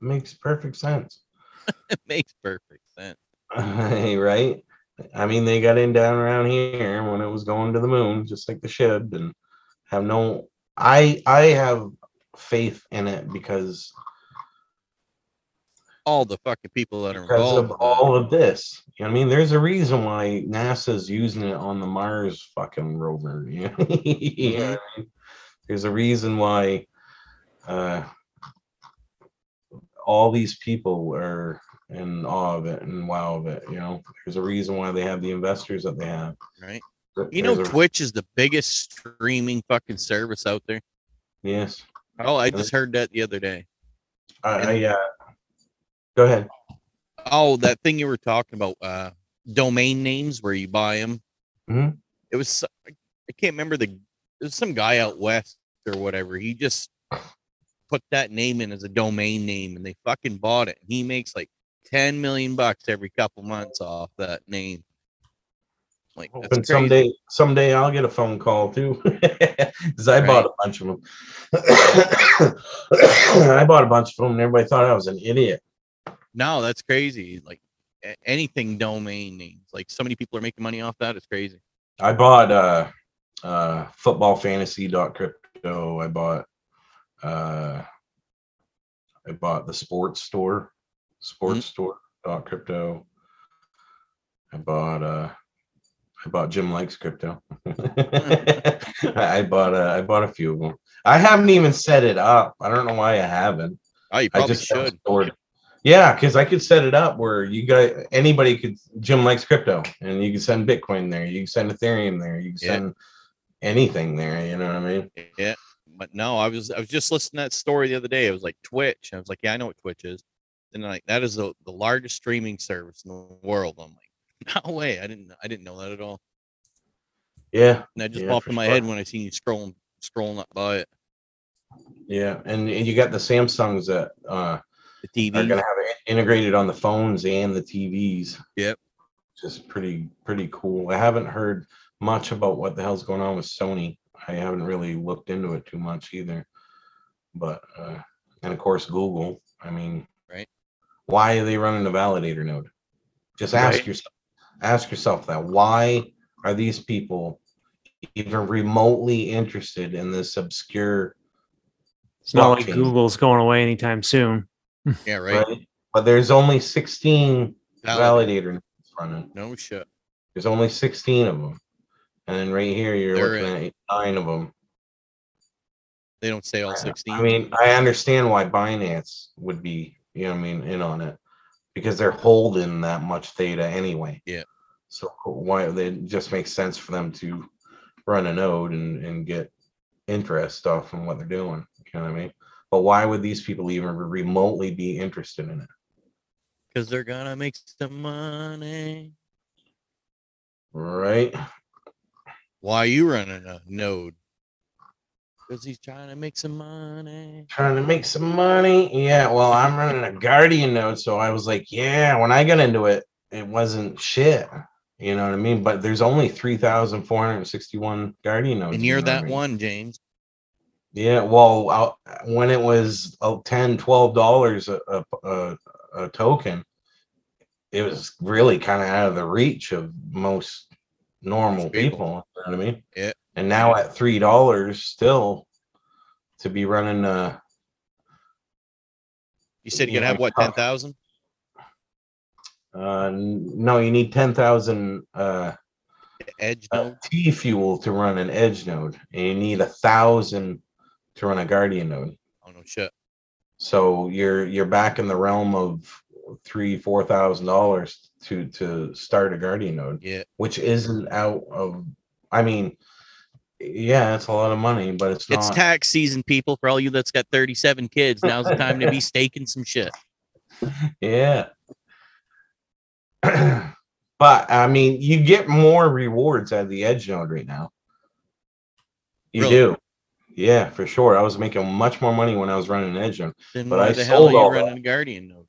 makes perfect sense. [laughs] It makes perfect sense. [laughs] right? I mean, they got in down around here when it was going to the moon, just like the should, and have no. I I have faith in it because All the fucking people that are because involved. of all of this. You know I mean? There's a reason why NASA's using it on the Mars fucking rover. [laughs] You know? You know I mean? There's a reason why uh, all these people are in awe of it and wow of it. You know, there's a reason why they have the investors that they have. right? You know, a- Twitch is the biggest streaming fucking service out there. yes. Oh, I just heard that the other day. I, I uh, go ahead. Oh, that thing you were talking about, uh, domain names where you buy them. Mhm. It was I can't remember the. There's some guy out west or whatever. He just put that name in as a domain name, and they fucking bought it. He makes like ten million bucks every couple months off that name. Like that's Hoping someday, someday I'll get a phone call too, [laughs] because [coughs] I bought a bunch of them. I bought a bunch of them, and everybody thought I was an idiot. No, that's crazy. Like anything domain names. Like so many people are making money off that. It's crazy. I bought uh, uh, football fantasy crypto. I bought, uh, I bought the sports store, sports store dot crypto. I bought uh, I bought Jim likes crypto. [laughs] [laughs] I bought a, I bought a few of them. I haven't even set it up. I don't know why I haven't. Oh, you I just should. stored. Yeah, because I could set it up where you guys, anybody could. Jim likes crypto, and you can send Bitcoin there. You can send Ethereum there. You can Yeah. send anything there. You know what I mean? Yeah, but no, I was I was just listening to that story the other day. It was like Twitch. I was like, yeah, I know what Twitch is. And like, that is the, the largest streaming service in the world. I'm like, [laughs] no way. I didn't I didn't know that at all. Yeah, And that just Yeah, popped in my sure. head when I seen you scrolling scrolling up by it. yeah, and, and you got the Samsungs that uh, The are TV. gonna have it integrated on the phones and the TVs. Yep. Just pretty pretty cool. I haven't heard much about what the hell's going on with Sony. I haven't really looked into it too much either. But uh, and of course Google. I mean, Right. Why are they running a validator node? Just ask Right. yourself. Ask yourself that. Why are these people even remotely interested in this obscure It's not like? Google's going away anytime soon. Yeah, [laughs] right. right? But there's only 16 Valid- validator nodes running. No shit. There's only 16 of them. And then right here, you're They're looking at nine of them. They don't say all 16. I mean, I understand why Binance would be, you know what I mean, in on it because they're holding that much data anyway. Yeah. So why it just makes sense for them to run a node and, and get interest off from what they're doing. You know what I mean? But why would these people even remotely be interested in it? Because they're gonna make some money. Right? Why are you running a node? Because he's trying to make some money. trying to make some money. Yeah, well, I'm running a Guardian node, so I was like, yeah. When I got into it, it wasn't shit. You know what I mean? But there's only three thousand four hundred sixty-one Guardian nodes. And you you're know I that mean? one, James. Yeah, well, i when it was uh, 10 dollars a, a, a, token, it was really kind of out of the reach of most normal people. You know what I mean? Yeah. And now at three dollars, still to be running uh You said you Yeah, gotta have what, ten thousand? uh no, you need ten thousand uh Edge uh, node. T fuel to run an edge node, and you need a thousand to run a guardian node. Oh no shit. So you're you're back in the realm of three four thousand dollars to to start a guardian node, Yeah. which isn't out of. I mean, yeah, it's a lot of money, but it's It's tax season, people. For all you that's got 37 kids, now's the time to be [laughs] staking some shit. yeah. [clears throat] but I mean, you get more rewards at the edge node right now. You Really? do. Yeah, for sure. I was making much more money when I was running edge. Then But why I the hell are sold you all running a Guardian node?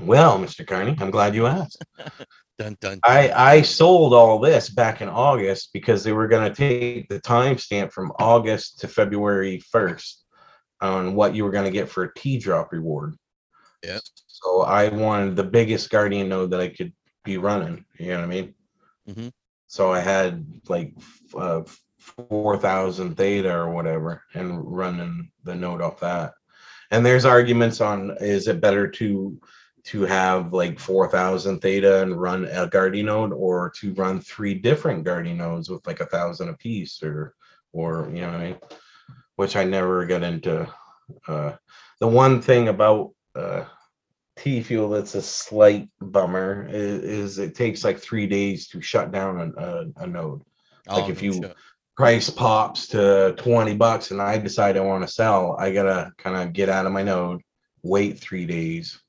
Well, Mr. Carney, I'm glad you asked. [laughs] Dun dun. I I sold all this back in August because they were going to take the timestamp from August to February 1st on what you were going to get for a T drop reward. Yeah. So I wanted the biggest Guardian node that I could be running. You know what I mean? Mm-hmm. So I had like uh, 4,000 theta or whatever and running the node off that. And there's arguments on is it better to to have like 4000 theta and run a guardian node or to run three different guardian nodes with like a thousand apiece or or you know what I mean which I never got into uh the one thing about uh T fuel that's a slight bummer is, is it takes like three days to shut down a, a, a node Oh, like if you- shit. Price pops to 20 bucks and I decide I want to sell, I gotta kind of get out of my node, wait three days,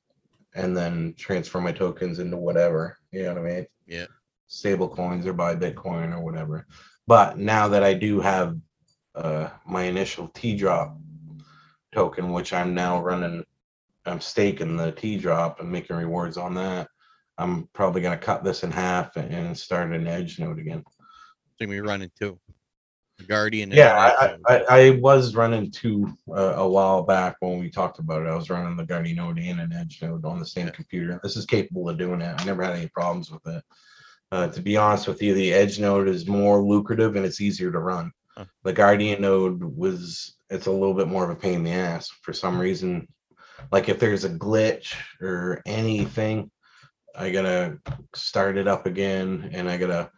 and then transfer my tokens into whatever. You know what I mean? Yeah. Stable coins or buy Bitcoin or whatever. But now that I do have uh my initial T drop token, which I'm now running, I'm staking the T drop and making rewards on that. I'm probably gonna cut this in half and- start an edge node again. So we running two. A Guardian. Yeah, I, I, I was running two uh, a while back when we talked about it. I was running the Guardian node and an Edge node on the same Yeah. computer. This is capable of doing it. I never had any problems with it. Uh, to be honest with you, the Edge node is more lucrative and it's easier to run. Huh. The Guardian node was it's a little bit more of a pain in the ass for some reason. Like if there's a glitch or anything, I gotta start it up again and I gotta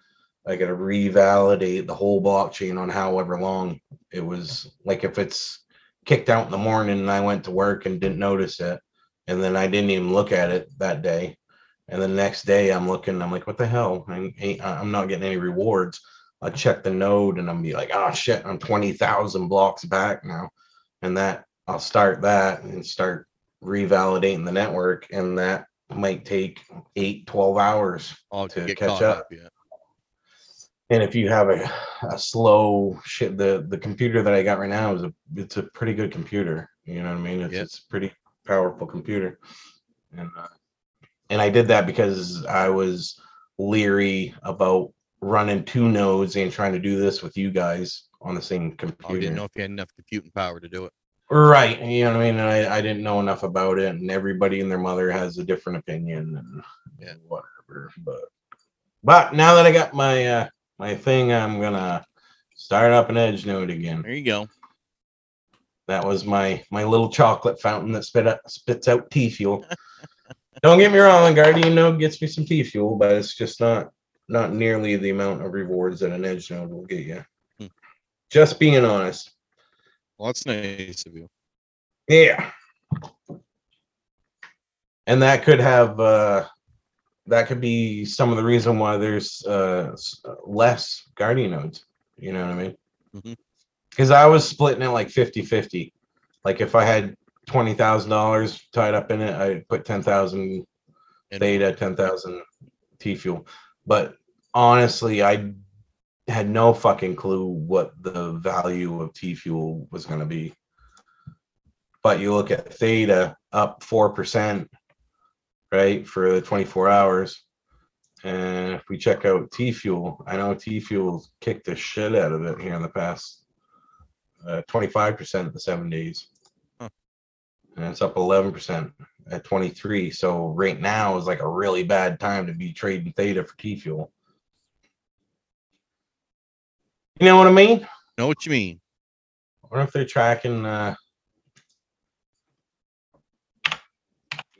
I gotta revalidate the whole blockchain on however long it was. Like if it's kicked out in the morning and I went to work and didn't notice it, and then I didn't even look at it that day, and the next day I'm looking, I'm like, what the hell? I ain't, I'm not getting any rewards. I check the node and I'm be like, oh shit, I'm twenty thousand blocks back now, and that I'll start that and start revalidating the network, and that might take eight, 12 hours Oh, to catch up. up. Yeah. And if you have a, a slow shit, the the computer that I got right now is a it's a pretty good computer. You know what I mean? It's Yeah. it's a pretty powerful computer, and uh, and I did that because I was leery about running two nodes and trying to do this with you guys on the same computer. I didn't know if you had enough computing power to do it. Right. You know what I mean? And I, I didn't know enough about it, and everybody and their mother has a different opinion and Yeah. whatever. But but now that I got my uh my thing, I'm gonna start up an edge node again. There you go. That was my my little chocolate fountain that spit out, spits out T fuel. [laughs] Don't get me wrong, Guardian node gets me some T fuel, but it's just not not nearly the amount of rewards that an edge node will get you. Hmm. Just being honest. Well, that's nice of you. Yeah. And that could have uh that could be some of the reason why there's uh less guardian nodes. You know what I mean? Because I was splitting it like 50-50. Like if I had twenty thousand dollars tied up in it, I'd put ten thousand And theta, ten thousand T fuel. But honestly, I had no fucking clue what the value of T Fuel was going to be. But you look at Theta up 4%, right, for the 24 hours. And if we check out T Fuel, I know T Fuel kicked the shit out of it here in the past uh, 25% in the seven days. Huh. And it's up 11% at 23. So right now is like a really bad time to be trading Theta for T Fuel. You know what I mean? Know what you mean? I wonder if they're tracking uh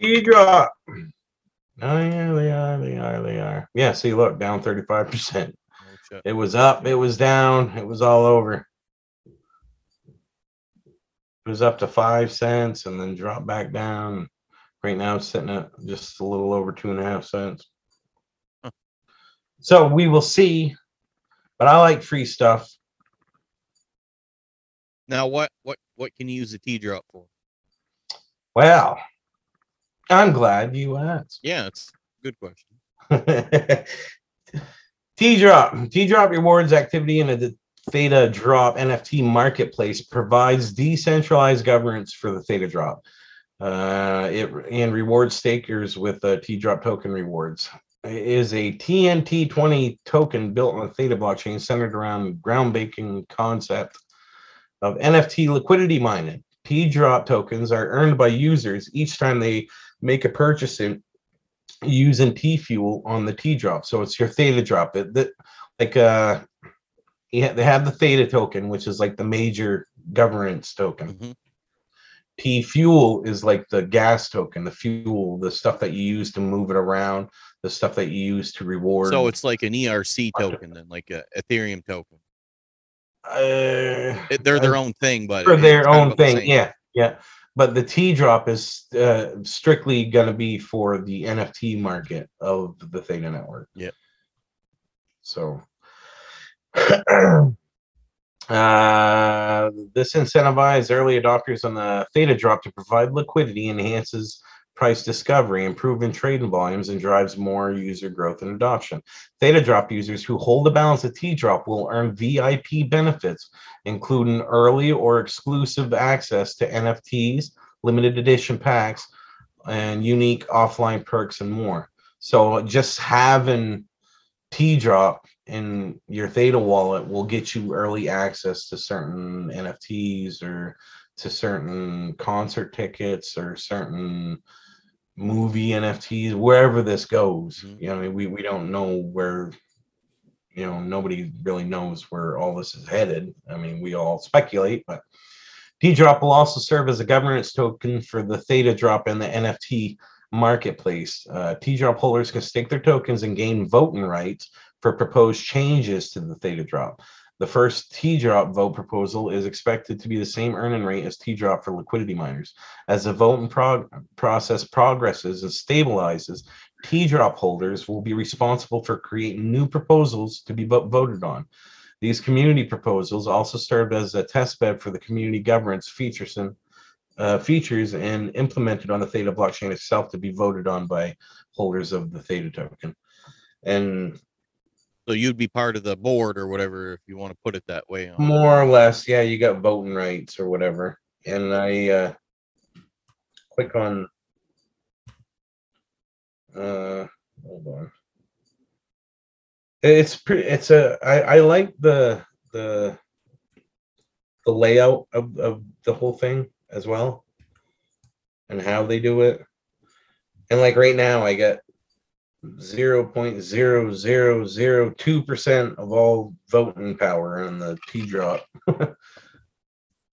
T-drop. Oh yeah, they are, they are, they are. Yeah, see, look, down 35%. No. It was up, it was down, it was all over. It was up to five cents and then dropped back down. Right now it's sitting at just a little over two and a half cents. Huh. So we will see. But I like free stuff. Now what what what can you use the T drop for? Well, I'm glad you asked. Yeah, it's a good question. [laughs] T drop. T drop rewards activity in a Theta drop NFT marketplace provides decentralized governance for the Theta drop. Uh, it and rewards stakers with uh, T drop token rewards. It is a TNT 20 token built on the Theta blockchain centered around groundbreaking concept of NFT liquidity mining. T drop tokens are earned by users each time they make a purchase in using T fuel on the T drop. So it's your theta drop. It that like uh yeah, they have the theta token, which is like the major governance token. Mhm. T fuel is like the gas token, the fuel, the stuff that you use to move it around, the stuff that you use to reward. So it's like an ERC token then, like a Ethereum token. uh, It- they're their own thing, but it's their own about the thing. Yeah, yeah. But the T drop is uh, strictly going to be for the NFT market of the Theta network. Yeah. So, [clears throat] uh, this incentivizes early adopters on the Theta drop to provide liquidity, enhances price discovery, improving trading volumes, and drives more user growth and adoption. Theta drop users who hold the balance of T drop will earn VIP benefits including early or exclusive access to NFTs, limited edition packs, and unique offline perks and more. So just having T drop in your Theta wallet will get you early access to certain NFTs or to certain concert tickets or certain movie NFTs, wherever this goes. Mhm. You know, I mean, we, we don't know where you know nobody really knows where all this is headed i mean we all speculate but t-drop will also serve as a governance token for the theta drop and the nft marketplace uh, t-drop holders can stake their tokens and gain voting rights for proposed changes to the theta drop the first t-drop vote proposal is expected to be the same earning rate as t-drop for liquidity miners as the voting prog- process progresses and stabilizes T-drop holders will be responsible for creating new proposals to be vo- voted on. These community proposals also served as a test bed for the community governance features and uh, features and implemented on the Theta blockchain itself to be voted on by holders of the Theta token. And So you'd be part of the board or whatever, if you want to put it that way. on- more or less, yeah, you got voting rights or whatever. And I uh, click on. Uh, hold on. It's pretty. It's a. I I like the the the layout of of the whole thing as well, and how they do it. And like right now, I get zero point zero zero zero two percent of all voting power on the T drop. [laughs] you know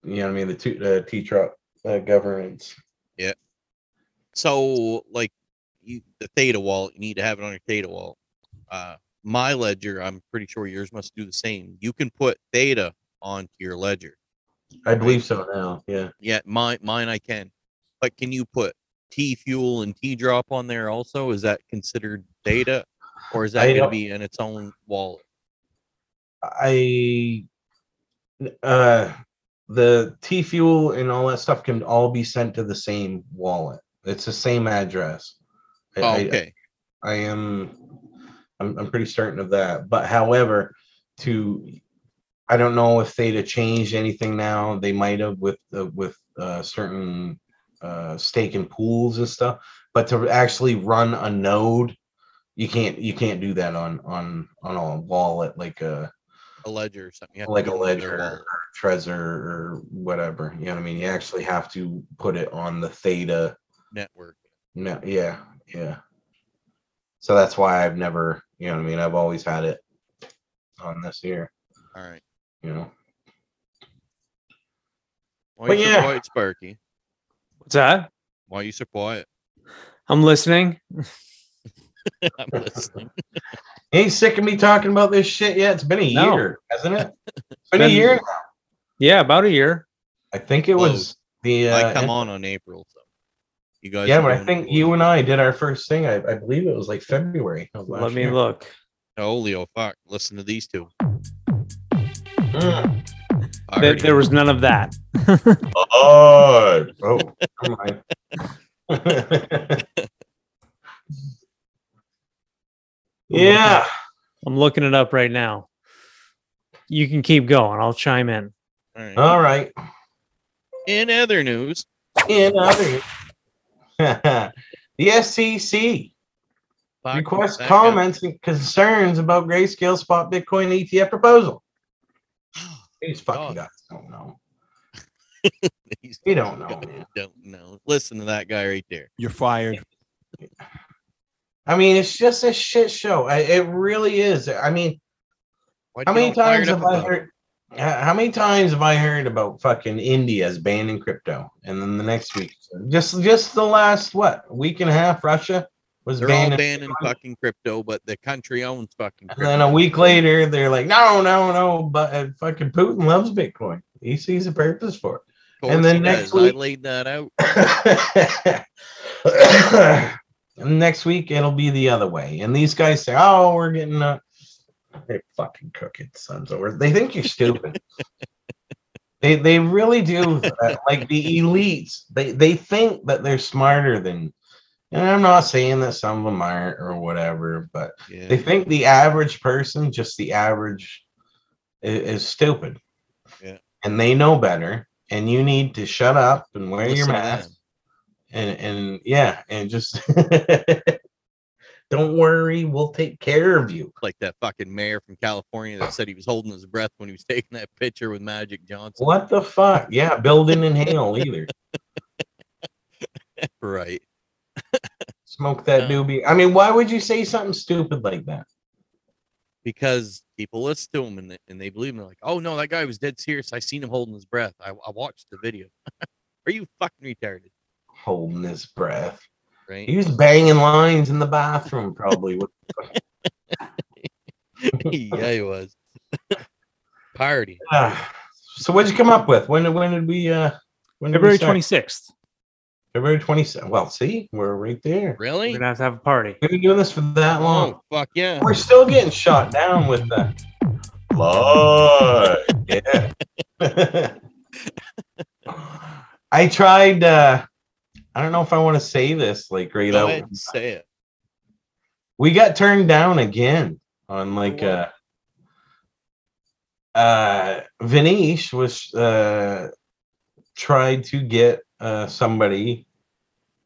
what I mean? The two uh, T drop uh, governance. Yeah. So like you the Theta wallet, you need to have it on your Theta wallet. Uh my ledger, I'm pretty sure yours must do the same. You can put Theta onto your ledger. I believe so now. Yeah. Yeah, mine mine I can. But can you put T fuel and T drop on there also? Is that considered Theta? Or is that gonna be in its own wallet? I uh the T fuel and all that stuff can all be sent to the same wallet. It's the same address. I- Oh, I- okay. I am I'm, I'm pretty certain of that. But however, to I don't know if they'd have changed anything now. They might have with uh, with uh, certain uh, stake and pools and stuff. But to actually run a node, you can't you can't do that on on on a wallet like a A ledger or something. Like a do it on their ledger or Trezor or whatever. You know what I mean? You actually have to put it on the Theta. network. No, yeah, yeah. So that's why I've never, you know what I mean? I've always had it on this here, All right. you know. Why But yeah. quiet, Sparky? What's that? Why you so quiet? I'm listening. [laughs] I'm listening. [laughs] Ain't sick of me talking about this shit yet. It's been a No. year, hasn't it? [laughs] It's been, a been- year. now. Yeah, about a year. I think it was Close. the. I Uh, come on on April. So you guys. yeah, are but I doing think it you and I did our first thing. I, I believe it was like February. Of last Let me year. look. Holy oh fuck! Listen to these two. Mm. There, there was none of that. [laughs] Oh, [laughs] oh, never mind. [laughs] yeah. I'm looking it up right now. You can keep going. I'll chime in. All right. All right. In other news, In other, the SEC fuck requests comments and concerns about grayscale spot Bitcoin ETF proposal. These fucking God. guys don't know. [laughs] These They don't know, man. Don't know. Listen to that guy right there. You're fired. I mean, it's just a shit show. I, it really is. I mean, Why how many times have I heard? How many times have I heard about fucking India's banning crypto, and then the next week, just just the last what week and a half, Russia was They're all banning, [laughs] fucking crypto, but the country owns fucking and crypto. then a week later, they're like, no, no, no, but uh, fucking Putin loves Bitcoin. He sees a purpose for it. And then he next does. week- I laid that out. [coughs] And next week it'll be the other way. And these guys say, "Oh, we're getting a." [laughs] they fucking cooking sons of They think you're stupid. [laughs] they they really do. uh, like the elites, they they think that they're smarter than. And I'm not saying that some of them aren't or whatever, but Yeah. they think the average person, just the average, is, is stupid. Yeah. And they know better. And you need to shut up and wear your Listen to mask and and yeah, and just [laughs] don't worry, we'll take care of you. like that fucking mayor from California that said he was holding his breath when he was [laughs] taking that picture with Magic Johnson. What the fuck? Yeah, Bill didn't inhale either. [laughs] Right. Smoke that Uh. doobie. I mean, why would you say something stupid like that? Because people listen to him and they, and they believe him. They're like, oh no, that guy was dead serious. I seen him holding his breath. I, I watched the video. [laughs] Are you fucking retarded? Holding his breath. Right? He was banging lines in the bathroom, probably. [laughs] yeah, he was. [laughs] Party. Ah, so what'd you come up with? When when did we uh when February 26th. February 27th. Well, see, we're right there. Really? We're gonna have to have a party. We've been doing this for that long. Oh fuck yeah. We're still getting shot down with the blood. Yeah. [laughs] I tried uh I don't know if I want to say this like right Go out. ahead and say it. We got turned down again on like uh uh Vanish was uh tried to get uh somebody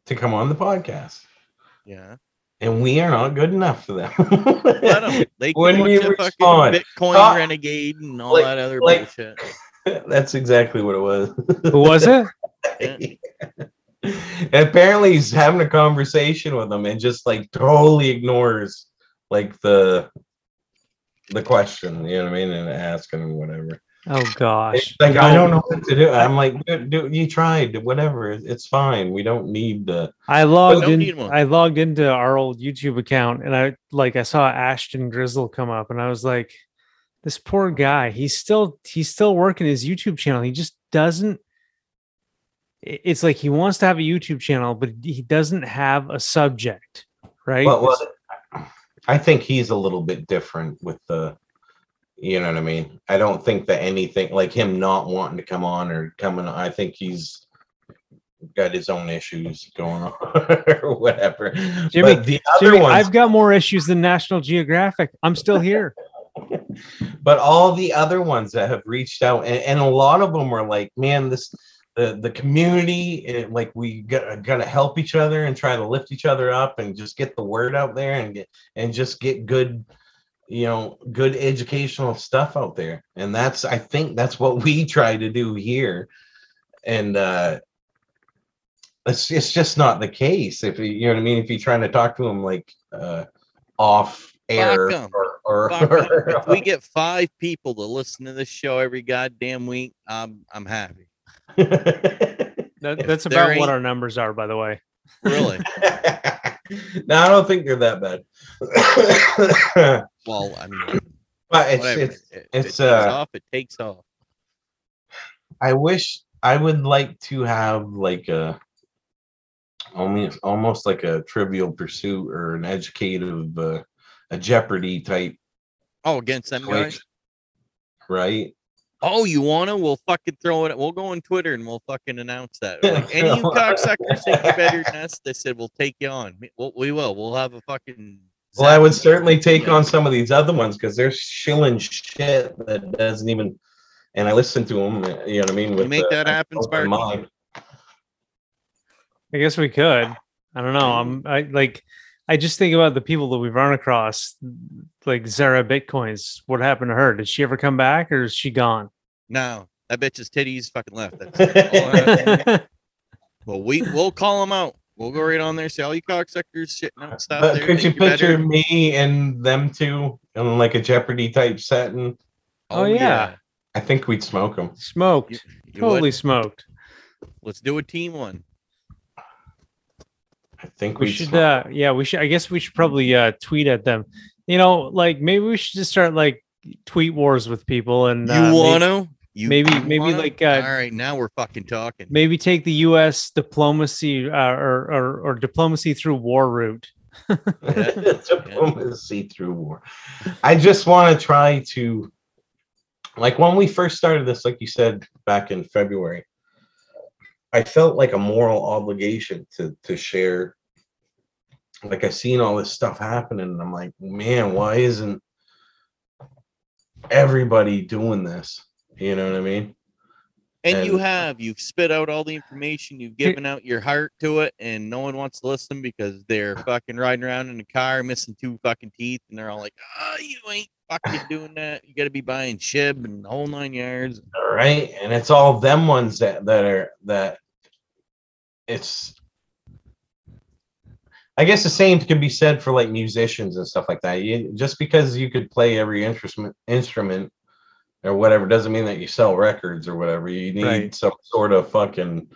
to come on the podcast Yeah. and we are not good enough for them. Let 'em. They [laughs] When we watch a fucking respond, Bitcoin uh, renegade and all like- that other like- bullshit. [laughs] That's exactly what it was. Who was it? Yeah. [laughs] Apparently, he's having a conversation with them and just like totally ignores like the the question. You know what I mean? And asking him whatever. Oh gosh. It's like I don't know what to do. I'm like, dude, dude, you tried. Whatever. It's fine. We don't need the. I logged in. I logged into our old YouTube account, and I like I saw Ashton Grizzle come up, and I was like, "This poor guy. He's still he's still working his YouTube channel. He just doesn't. It's like he wants to have a YouTube channel, but he doesn't have a subject, right? Well, well, I think he's a little bit different with the. You know what I mean? I don't think that anything like him not wanting to come on or coming. I think he's got his own issues going on [laughs] or whatever. Jimmy, but the other Jimmy, ones, I've got more issues than National Geographic. I'm still here. [laughs] [laughs] but all the other ones that have reached out, and, and a lot of them were like, man, this the the community, eh, like we got gotta help each other and try to lift each other up and just get the word out there and get and just get good you know good educational stuff out there and that's i think that's what we [laughs] try to do here and uh it's, it's just not the case if you, you know what i mean if you're trying to talk to them like uh off air Fuck 'em. or, [laughs] or, if we get five people to listen to this show every goddamn week, I'm I'm happy. [laughs] That, that's about what our numbers are, by the way. Really? [laughs] no i don't think they're that bad well, I mean, but it's whatever. it's it it's, takes uh, off. It takes off. I wish I would like to have like a almost almost like a trivial pursuit or an educative uh, a Jeopardy type Oh, against them guys. right? Oh, you wanna? We'll fucking throw it. We'll go on Twitter and we'll fucking announce that. Like, any of you [laughs] cocksuckers think you're better than us? They said we'll take you on. We'll, we will. We'll have a fucking. Well, I would certainly take on some of these other ones because they're shilling shit that doesn't even. And I listen to them. You know what I mean? You make the- that happen, open Sparky? mind. I guess we could. I don't know. I'm I like I just think about the people that we've run across, like Zara Bitcoins. What happened to her? Did she ever come back or is she gone? No, that bitch's titties fucking left. That's [laughs] all I have to- well, we we'll call them out. We'll go right on there. Say all you cocksuckers shitting out stuff. But there, could you you're picture better." me and them two in like a Jeopardy type setting? Oh, oh yeah. I think we'd smoke them. smoked. You would? totally smoked. Let's do a team one. I think We we should uh yeah, we should I guess we should probably uh tweet at them. You know, like maybe we should just start like tweet wars with people and You uh, want to? You maybe- maybe wanna? like, uh, all right, now we're fucking talking. maybe take the US diplomacy uh, or, or or diplomacy through war route. [laughs] [laughs] diplomacy through war. I just want to try to, like when we first started this, like you said back in February, I felt like a moral obligation to to share. Like I've seen all this stuff happening, and I'm like, man, why isn't everybody doing this? You know what I mean? And you have you've spit out all the information. You've given out your heart to it, and no one wants to listen because they're fucking riding around in a car missing two fucking teeth, and they're all like, "Oh, you ain't fucking [sighs] doing that. You got to be buying shib and the whole nine yards." All right, and it's all them ones that that are that. It's. I guess the same can be said for like musicians and stuff like that. You, just because you could play every instrument instrument or whatever doesn't mean that you sell records or whatever. You need Right. some sort of fucking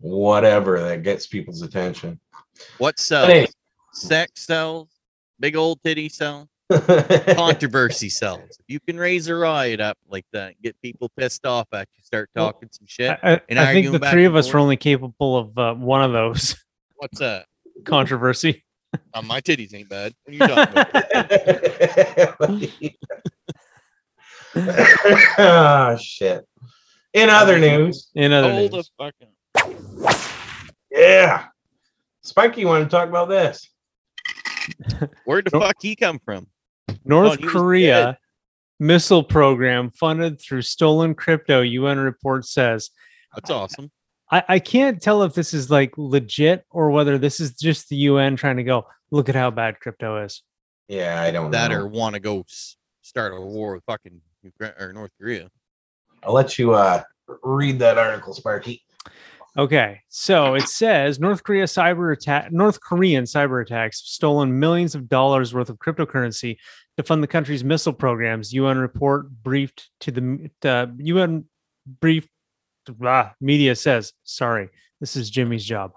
whatever that gets people's attention. What sells? hey. Sex sells. Big old titty sell. Controversy. Controversy [laughs] sells. If you can raise a riot up like that, get people pissed off at you, start Well, talking some shit. I, I, and I think the three of us are forth. only capable of uh, one of those What's that? [laughs] controversy. Uh, my titties ain't bad. What are you talking about? oh [laughs] shit. In other news, In other Hold news. fucking. yeah. Spiky, you want to talk about this? Where'd the fuck he come from? North he was Korea missile program funded through stolen crypto, UN report says. That's awesome. I, I can't tell if this is like legit or whether this is just the UN trying to go, look at how bad crypto is. Yeah, I don't That know. or want to go start a war with fucking Ukraine or North Korea. I'll let you uh read that article, Sparky. Okay, so it says North Korea cyber attack North Korean cyber attacks stolen millions of dollars worth of cryptocurrency to fund the country's missile programs. UN report briefed to the uh, UN brief blah, media says. Sorry, this is Jimmy's job.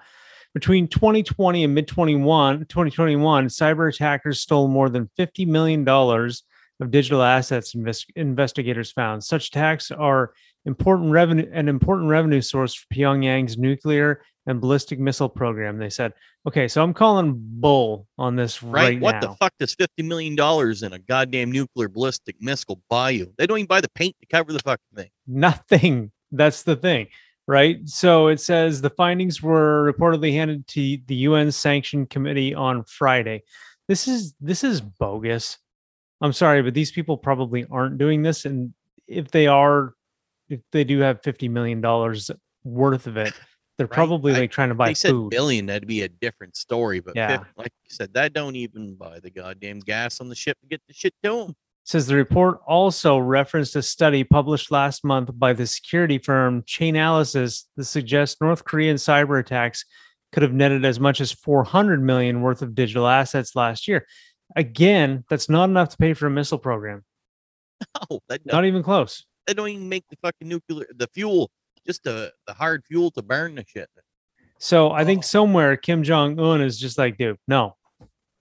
Between 2020 and mid 21, 2021, cyber attackers stole more than 50 million dollars of digital assets. Invest- investigators found such attacks are important revenue an important revenue source for Pyongyang's nuclear and ballistic missile program. They said, okay, so I'm calling bull on this Right? right, what now. the fuck does fifty million dollars in a goddamn nuclear ballistic missile buy you? They don't even buy the paint to cover the fucking thing. Nothing. [laughs] That's the thing, right? So it says the findings were reportedly handed to the UN Sanction Committee on Friday. This is this is bogus. I'm sorry, but these people probably aren't doing this. And if they are, if they do have fifty million dollars worth of it, they're Right, probably I- like trying to buy they said food. billion, that'd be a different story. But Yeah. fif- like you said, that don't even buy the goddamn gas on the ship to get the shit to them. Says the report also referenced a study published last month by the security firm Chainalysis that suggests North Korean cyber attacks could have netted as much as 400 million worth of digital assets last year. Again, that's not enough to pay for a missile program. [laughs] That Not even close. They don't even make the fucking nuclear the fuel, just the the hard fuel to burn the shit. So I Oh. think somewhere Kim Jong Un is just like, dude, no,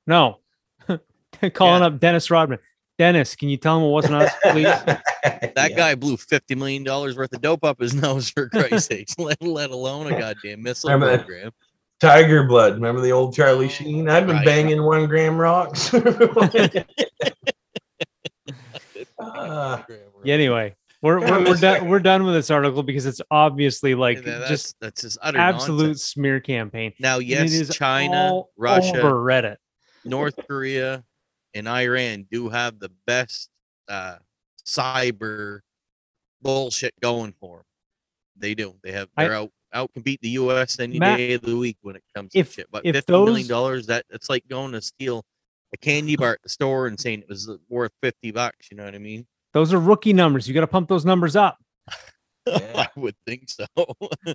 no. [laughs] Calling Yeah. up Dennis Rodman. Dennis, can you tell him it wasn't us, [laughs] please? That guy blew fifty million dollars worth of dope up his [laughs] nose for Christ's sakes, let, let alone a goddamn missile Remember that? program. Tiger Blood. Remember the old Charlie Sheen? I've been Right. banging one gram rocks. Ah, Yeah, anyway, we're we're, we're done we're done with this article because it's obviously like Yeah, that's, just that's just utter absolute nonsense. smear campaign. Now, yes, is China, Russia, Reddit. North Korea, and Iran do have the best uh, cyber bullshit going for them. They do. They have. They're out out compete the U.S. any Matt, day of the week when it comes if- to shit. But if fifty million those- dollars that it's like going to steal a candy bar at the store and saying it was worth fifty bucks. You know what I mean? Those are rookie numbers. You got to pump those numbers up. [laughs] Yeah. I would think so. [laughs]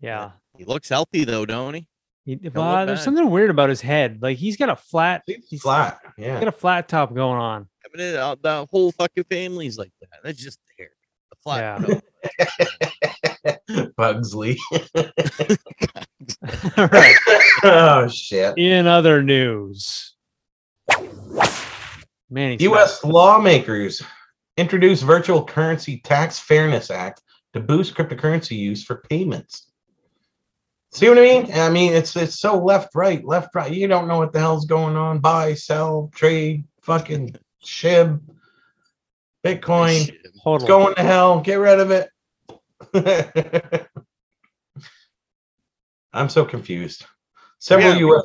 Yeah. he looks healthy though, don't he? He- look well, there's bad. something weird about his head. Like he's got a flat, he's flat. he's Yeah. got a flat top going on. I mean, it, uh, the whole fucking family's like that. That's just the hair. The flat. Yeah. no. [laughs] Bugsley. All right. oh shit. In other news, Manny, U.S. lawmakers introduce Virtual Currency Tax Fairness Act to boost cryptocurrency use for payments. See what I mean? I mean, it's it's so left, right, left, right. You don't know what the hell's going on. Buy, sell, trade, fucking shib, Bitcoin. Hold It's on. going to hell. Get rid of it. [laughs] I'm so confused. Several Yeah. U.S.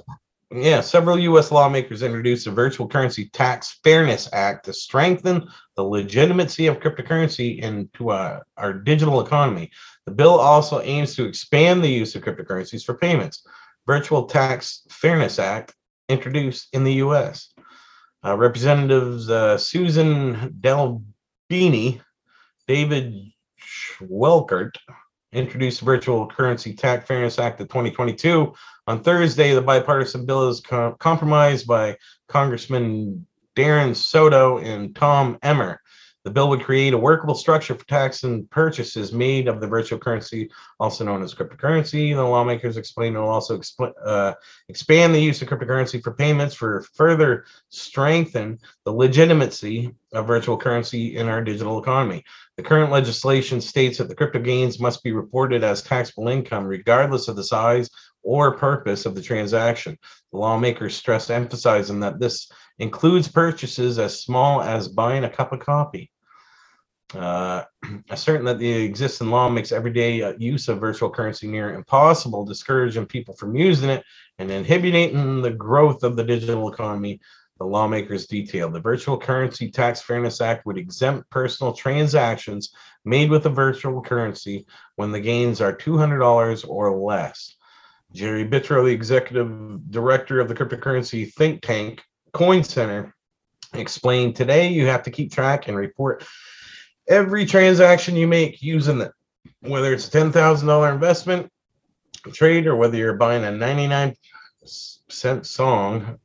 Yeah, several U.S. lawmakers introduced a Virtual Currency Tax Fairness Act to strengthen the legitimacy of cryptocurrency into uh, our digital economy. The bill also aims to expand the use of cryptocurrencies for payments. Virtual Tax Fairness Act introduced in the U.S. Uh, Representatives uh, Suzan DelBene, David Schweikert introduced the Virtual Currency Tax Fairness Act of 2022. On Thursday, the bipartisan bill is co- compromised by Congressman Darren Soto and Tom Emmer. The bill would create a workable structure for tax and purchases made of the virtual currency, also known as cryptocurrency. The lawmakers explain it will also expl- uh, expand the use of cryptocurrency for payments for further strengthen the legitimacy of virtual currency in our digital economy. The current legislation states that the crypto gains must be reported as taxable income, regardless of the size or purpose of the transaction. The lawmakers stress emphasizing that this includes purchases as small as buying a cup of coffee. Uh, [clears throat] asserting that the existing law makes everyday uh, use of virtual currency near impossible, discouraging people from using it and inhibiting the growth of the digital economy. The lawmakers detailed the Virtual Currency Tax Fairness Act would exempt personal transactions made with a virtual currency when the gains are $200 or less. Jerry Brito, the executive director of the cryptocurrency think tank Coin Center, explained today you have to keep track and report every transaction you make using it, whether it's a $10,000 investment trade or whether you're buying a 99 cent song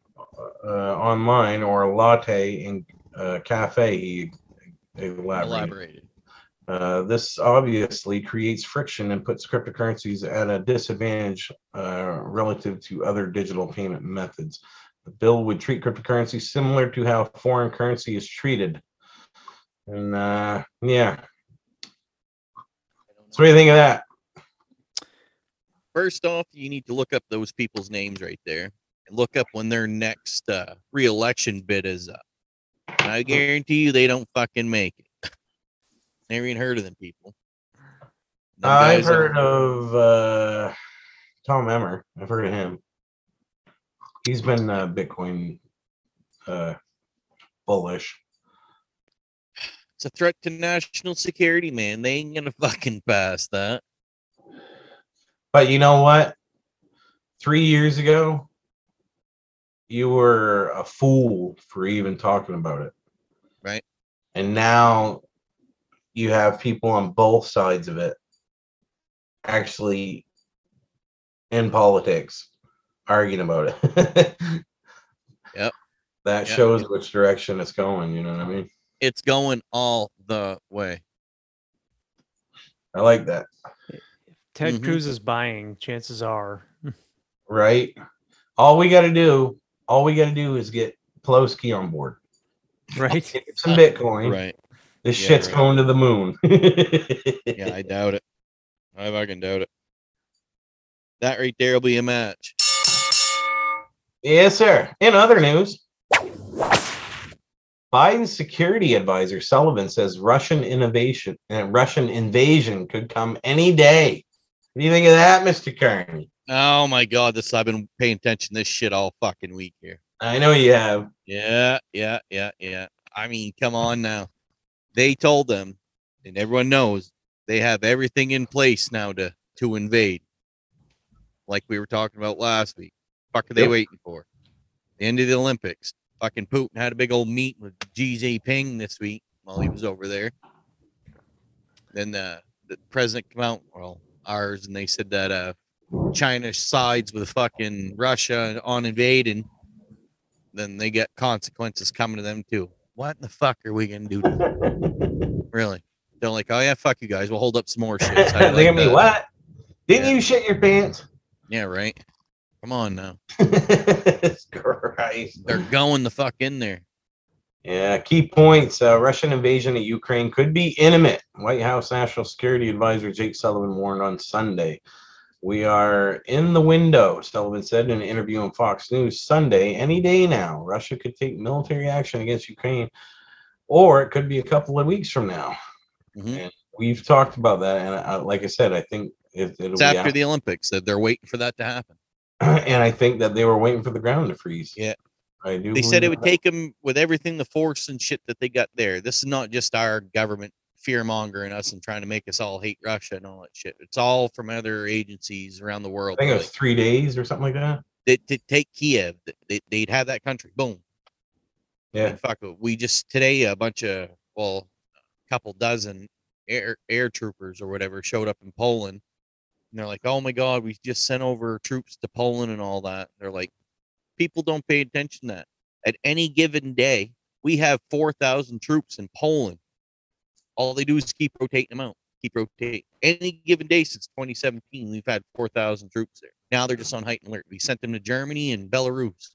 uh, online or a latte in a cafe, he elaborated. Elaborated. Uh, this obviously creates friction and puts cryptocurrencies at a disadvantage uh, relative to other digital payment methods. The bill would treat cryptocurrency similar to how foreign currency is treated. And uh, yeah, so what do you think of that? First off, you need to look up those people's names right there and look up when their next uh, re-election bid is up. And I guarantee you they don't fucking make it. [laughs] Never even heard of them people. Them I've guys are- heard of uh, Tom Emmer. I've heard of him. He's been uh, Bitcoin uh, bullish. It's a threat to national security, man. They ain't gonna [laughs] fucking pass that. But you know what? Three years ago, you were a fool for even talking about it. Right. And now you have people on both sides of it actually in politics arguing about it. [laughs] Yep. That Yep. shows which direction it's going. You know what I mean? It's going all the way. I like that. Ted Mhm. Cruz is buying. Chances are. Right. All we got to do, all we got to do is get Pelosi on board. Right. Get some Bitcoin. Right. This Yeah, shit's right. going to the moon. Yeah, I doubt it. I fucking doubt it. That right there will be a match. yes, sir. In other news, Biden's security advisor Sullivan says Russian innovation and Russian invasion could come any day. What do you think of that, Mr. Carney? Oh my god, this I've been paying attention to this shit all fucking week here. I know you have. Yeah, yeah, yeah, yeah. I mean, come on now. They told them, and everyone knows they have everything in place now to to invade. Like we were talking about last week. Fuck are they Yep. waiting for? The end of the Olympics. Fucking Putin had a big old meet with Xi Jinping this week while he was over there. Then the, the president came out, well, ours, and they said that uh China sides with fucking Russia on invading then they get consequences coming to them too. What in the fuck are we gonna do? To? [laughs] Really? They're like, oh yeah, fuck you guys. We'll hold up some more [laughs] shit. Look do you like at me. that?" What? Didn't Yeah. you shit your pants? Yeah, right. Come on now. [laughs] Christ. They're going the fuck in there. Yeah, key points. Uh, Russian invasion of Ukraine could be imminent. White House National Security Advisor Jake Sullivan warned on Sunday. We are in the window, Sullivan said in an interview on Fox News Sunday. Any day now, Russia could take military action against Ukraine, or it could be a couple of weeks from now. Mhm. We've talked about that, and uh, like I said, I think it, it'll It's be after after the Olympics that they're waiting for that to happen. [clears throat] and I think that they were waiting for the ground to freeze. Yeah. I do. They said it would that. take them with everything, the force and shit that they got there. This is not just our government fear mongering us and trying to make us all hate Russia and all that shit. It's all from other agencies around the world. I think it was three days or something like that. they, to take Kiev, they, they'd have that country. Boom. Yeah. And fuck. We just today a bunch of well, a couple dozen air air troopers or whatever showed up in Poland. And they're like, "Oh my god, we just sent over troops to Poland and all that." They're like, people don't pay attention to that. At any given day, we have four thousand troops in Poland. All they do is keep rotating them out, keep rotating. Any given day since 2017, we've had four thousand troops there. Now they're just on heightened alert. We sent them to Germany and Belarus.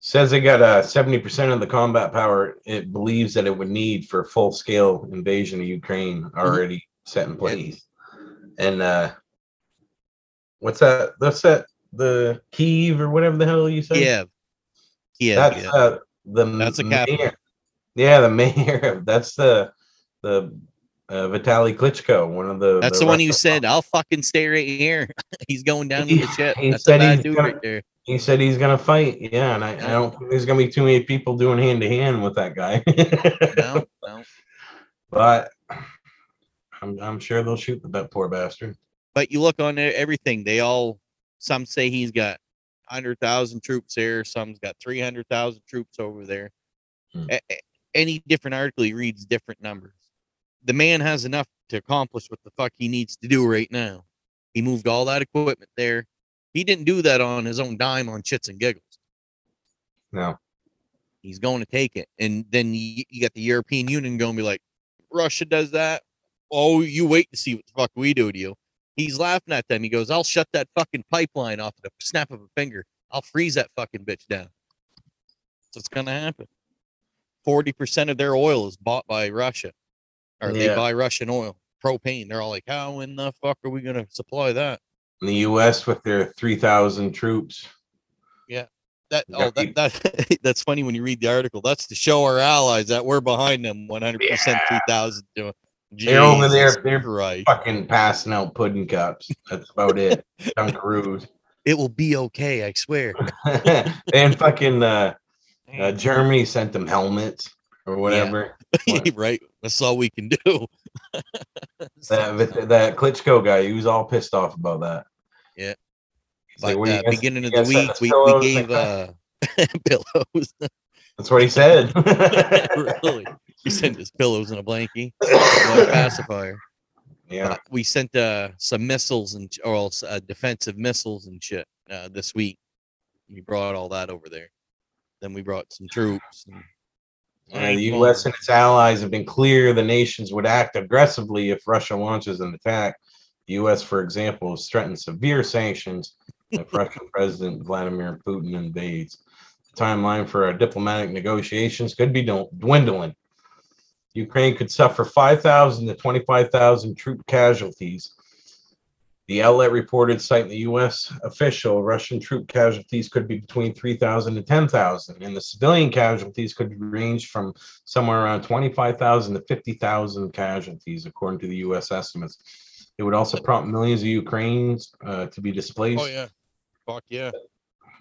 Says they got uh, 70% of the combat power it believes that it would need for full scale invasion of Ukraine already set in place. And uh what's that? That's that the Kiev or whatever the hell you said? Yeah. Kiev. That's yeah. uh the That's the mayor. Yeah, the [laughs] mayor. That's the the uh, Vitaly Klitschko, one of the That's the, one who said, "I'll fucking stay right here." [laughs] he's going down with He- the ship. he That's a said he's gonna- right there. He said he's gonna fight. Yeah, and I, I don't think there's gonna be too many people doing hand to hand with that guy. [laughs] No, no. But I'm, I'm sure they'll shoot the that poor bastard. But you look on everything; they all. Some say he's got hundred thousand troops there. Some's got three hundred thousand troops over there. Hmm. A- any different article, he reads different numbers. The man has enough to accomplish what the fuck he needs to do right now. He moved all that equipment there. He didn't do that on his own dime on chits and giggles. No. He's going to take it. And then you, you got the European Union going to be like, Russia does that. Oh, you wait to see what the fuck we do to you. He's laughing at them. He goes, I'll shut that fucking pipeline off at the snap of a finger. I'll freeze that fucking bitch down. So it's going to happen. 40% of their oil is bought by Russia, or they buy Russian oil, propane. They're all like, how in the fuck are we going to supply that? In the U.S. with their 3,000 troops. Yeah. That oh that, that [laughs] that's funny when you read the article. That's to show our allies that we're behind them 100 percent 2000 to They're over there, they're Christ. Fucking passing out pudding cups. That's about it. [laughs] Dunkaroos. It will be okay, I swear. [laughs] and fucking uh Uh, Germany sent them helmets or whatever. [laughs] What? right. That's all we can do. That that Klitschko guy, he was all pissed off about that. Yeah. Like, But "What are uh, guys- beginning of the week, we, pillows?" we Like, gave uh, pillows. That's what he said. really? We sent us pillows and a blankie, and a pacifier. yeah. Uh, we sent uh, some missiles and or else, uh, defensive missiles and shit uh, this week. We brought all that over there. Then we brought some troops. And, Uh, the U.S. and its allies have been clear the nations would act aggressively if Russia launches an attack. The U.S., for example, has threatened severe sanctions if [laughs] Russian President Vladimir Putin invades. The timeline for our diplomatic negotiations could be dwindling. Ukraine could suffer 5,000 to 25,000 troop casualties. The outlet reported, citing the U.S. official, Russian troop casualties could be between 3,000 to 10,000, and the civilian casualties could range from somewhere around 25,000 to 50,000 casualties, according to the U.S. estimates. It would also prompt millions of Ukrainians uh, to be displaced. Oh yeah, fuck yeah.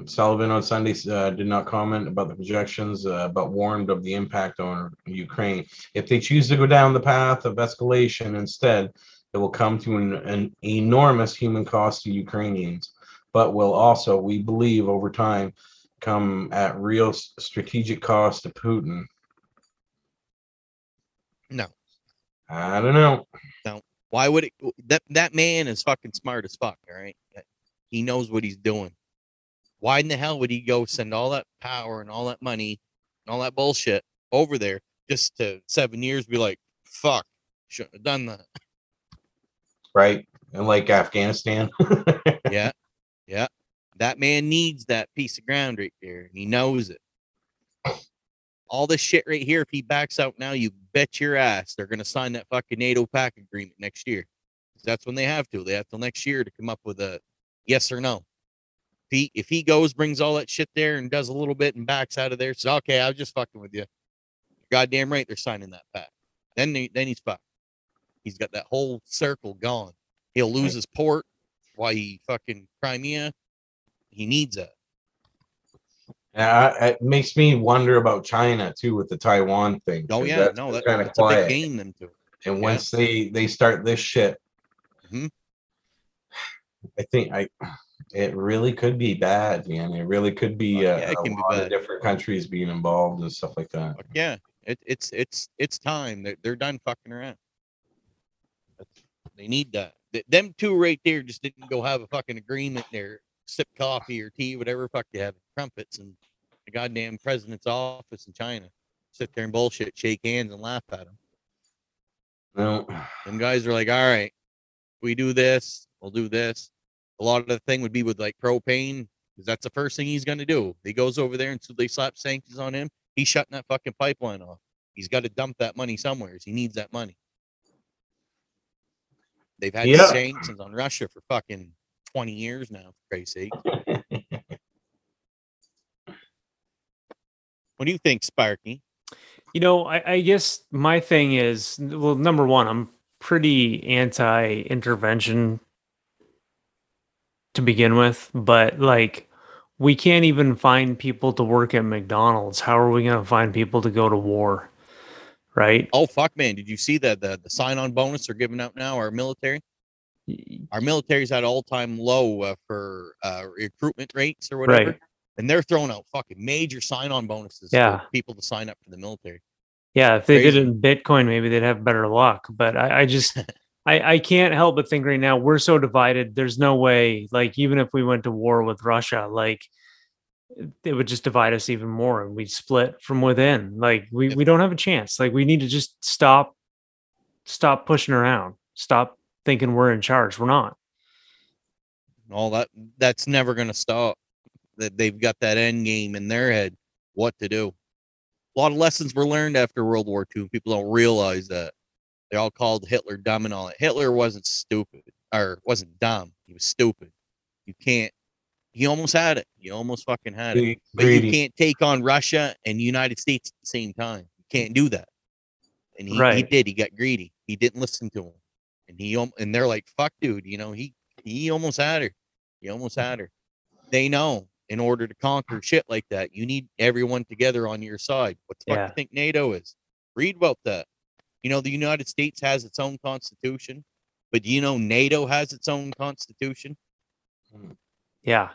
Sullivan on Sunday uh, did not comment about the projections, uh, but warned of the impact on Ukraine. If they choose to go down the path of escalation instead, it will come to an, an enormous human cost to Ukrainians, but will also, we believe, over time, come at real strategic cost to Putin. No. I don't know. No. Why would it? That that man is fucking smart as fuck. All right, he knows what he's doing. Why in the hell would he go send all that power and all that money and all that bullshit over there just to seven years be like, fuck, shouldn't have done that. Right? And like Afghanistan. [laughs] yeah, yeah. That man needs that piece of ground right there, and he knows it. All this shit right here, if he backs out now, you bet your ass they're gonna sign that fucking NATO pack agreement next year. That's when they have to. They have till next year to come up with a yes or no. If he if he goes, brings all that shit there and does a little bit and backs out of there, says, okay, I was just fucking with you. Goddamn right, they're signing that pack. Then they, then he's fucked. He's got that whole circle gone. He'll lose his port why he fucking Crimea. He needs that. Yeah, it makes me wonder about China too with the Taiwan thing. Oh yeah, that's no, that, that's a quiet. big game them to. And Yeah. once they they start this shit, Mhm. I think I it really could be bad, man. It really could be Uh, uh, yeah, a be lot of different countries being involved and stuff like that. Yeah, it, it's it's it's time. They're, they're done fucking around. They need that. Th- Them two right there just didn't go have a fucking agreement there, sip coffee or tea, whatever fuck they have, crumpets and the goddamn president's office in China. Sit there and bullshit, shake hands and laugh at them. No, Them guys are like, all right, we do this, we'll do this. A lot of the thing would be with like propane, because that's the first thing he's gonna do. He goes over there until they slap sanctions on him. He's shutting that fucking pipeline off. He's got to dump that money somewhere. He needs that money. They've had Yeah. sanctions on Russia for fucking 20 years now, for Christ's sake. [laughs] What do you think, Sparky? You know, I, I guess my thing is well, number one, I'm pretty anti intervention to begin with, but like we can't even find people to work at McDonald's. How are we going to find people to go to war? Right? Oh fuck, man! Did you see that the the sign on bonus they're giving out now? Our military, our military's at all time low uh, for uh, recruitment rates or whatever, Right. and they're throwing out fucking major sign on bonuses Yeah. for people to sign up for the military. Yeah, if they did it in Bitcoin, maybe they'd have better luck. But I, I just [laughs] I, I can't help but think right now we're so divided. There's no way, like, even if we went to war with Russia, like it would just divide us even more and we'd split from within. Like we, we don't have a chance. Like we need to just stop stop pushing around. Stop thinking we're in charge. We're not. all that that's never going to stop that they've got that end game in their head what to do a lot of lessons were learned after world war ii people don't realize that they all called hitler dumb and all that hitler wasn't stupid or wasn't dumb he was stupid you can't he almost had it you almost fucking had it Greedy. but you can't take on russia and united states at the same time you can't do that and he, he did he got greedy he didn't listen to him and he and they're like fuck dude you know he he almost had her he almost had her. They know. in order to conquer shit like that, you need everyone together on your side. What the fuck do you think NATO is? Read about that. You know, the United States has its own constitution, but do you know NATO has its own constitution? Yeah.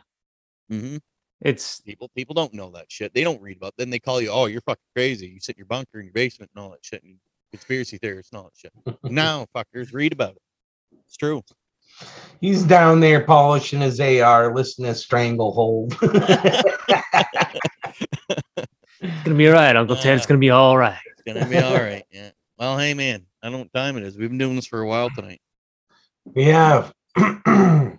Mm-hmm. It's People people don't know that shit. They don't read about. Then they call you, oh, you're fucking crazy. You sit in your bunker in your basement and all that shit. And conspiracy theorists and all that shit. [laughs] now, fuckers, read about it. It's true. He's down there polishing his AR, listening to Stranglehold. [laughs] [laughs] it's gonna be all right, Uncle Ted. It's gonna be all right. It's gonna be all right. Yeah. Well, hey man, I don't know what time it is. We've been doing this for a while tonight. we have. [clears throat] Got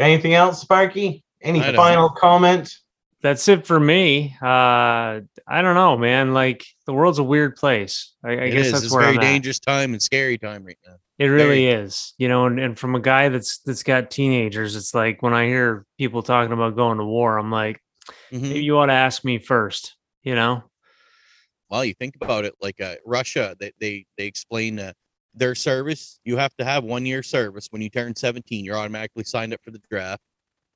anything else, Sparky? Any I don't final comment? That's it for me. Uh I don't know, man. Like the world's a weird place. I, I It guess is. that's It's a where very I'm at. dangerous time and scary time right now. It really Very- is, you know, and, and from a guy that's that's got teenagers, it's like when I hear people talking about going to war, I'm like, Mhm. maybe you ought to ask me first, you know? Well, you think about it, like uh, Russia, they they they explain uh, their service. You have to have one year service when you turn 17. You're automatically signed up for the draft,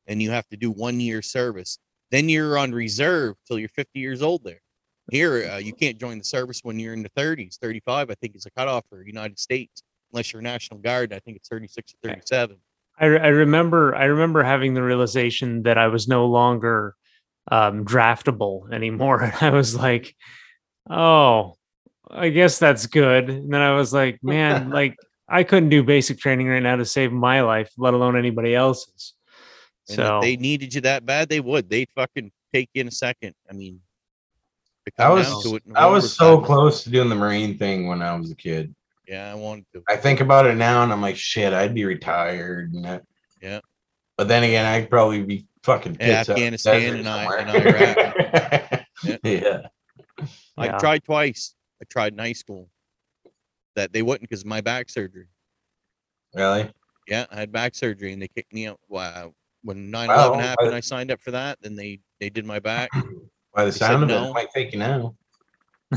and you have to do one year service. Then you're on reserve till you're 50 years old. There, here uh, you can't join the service when you're in the 30s. 35, I think, is a cutoff for United States, unless you're National Guard. I think it's 36 or 37. I, I remember I remember having the realization that I was no longer um, draftable anymore. And [laughs] I was like, oh, I guess that's good. And then I was like, [laughs] man, like I couldn't do basic training right now to save my life, let alone anybody else's. And So if they needed you that bad, they would. They'd fucking take you in a second. I mean, I was to it, I was so bad. close to doing the Marine thing when I was a kid. Yeah, I wanted to. I think about it now and I'm like, shit, I'd be retired. And that. Yeah. But then again, I'd probably be fucking Yeah, in Afghanistan desert and I- and somewhere. [laughs] Yeah. yeah. [laughs] I Yeah. tried twice. I tried in high school. That they wouldn't because of my back surgery. Really? Yeah, I had back surgery and they kicked me out. Wow. When 9 Wow, 11 happened, I- I signed up for that. Then they, they did my back. [clears throat] By the They said sound of it, no. it might take you now. [laughs]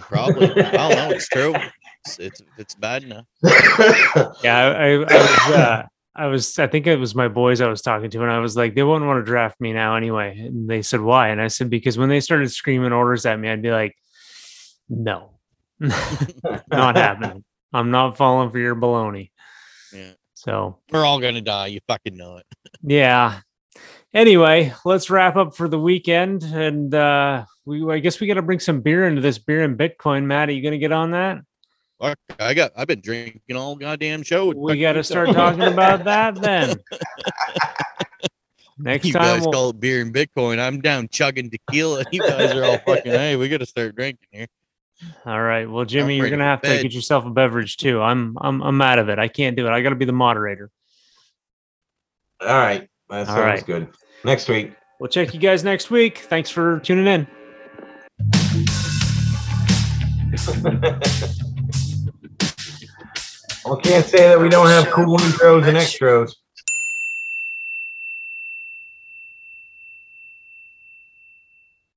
Probably. I don't know. It's true. [laughs] It's, it's, it's bad enough. yeah, I, I, I was uh, I was I think it was my boys I was talking to, and I was like, they wouldn't want to draft me now anyway. And they said, why? And I said, because when they started screaming orders at me, I'd be like, no, [laughs] not [laughs] happening. I'm not falling for your baloney. Yeah. So We're all going to die. You fucking know it. yeah. Anyway, let's wrap up for the weekend, and uh, we I guess we got to bring some beer into this beer and Bitcoin. Matt, are you gonna get on that? Fuck, I got, I've been drinking all goddamn show. We got to start talking talking about that then. [laughs] Next You time, guys we'll, call it beer and Bitcoin. I'm down chugging tequila. You guys are all fucking, hey, we got to start drinking here. All right. Well, Jimmy, you're gonna have to bed. get yourself a beverage too. I'm I'm I'm out of it. I can't do it. I got to be the moderator. All right. That sounds right. good. Next week. We'll check you guys next week. Thanks for tuning in. [laughs] Well, can't say that we don't have cool intros and extros.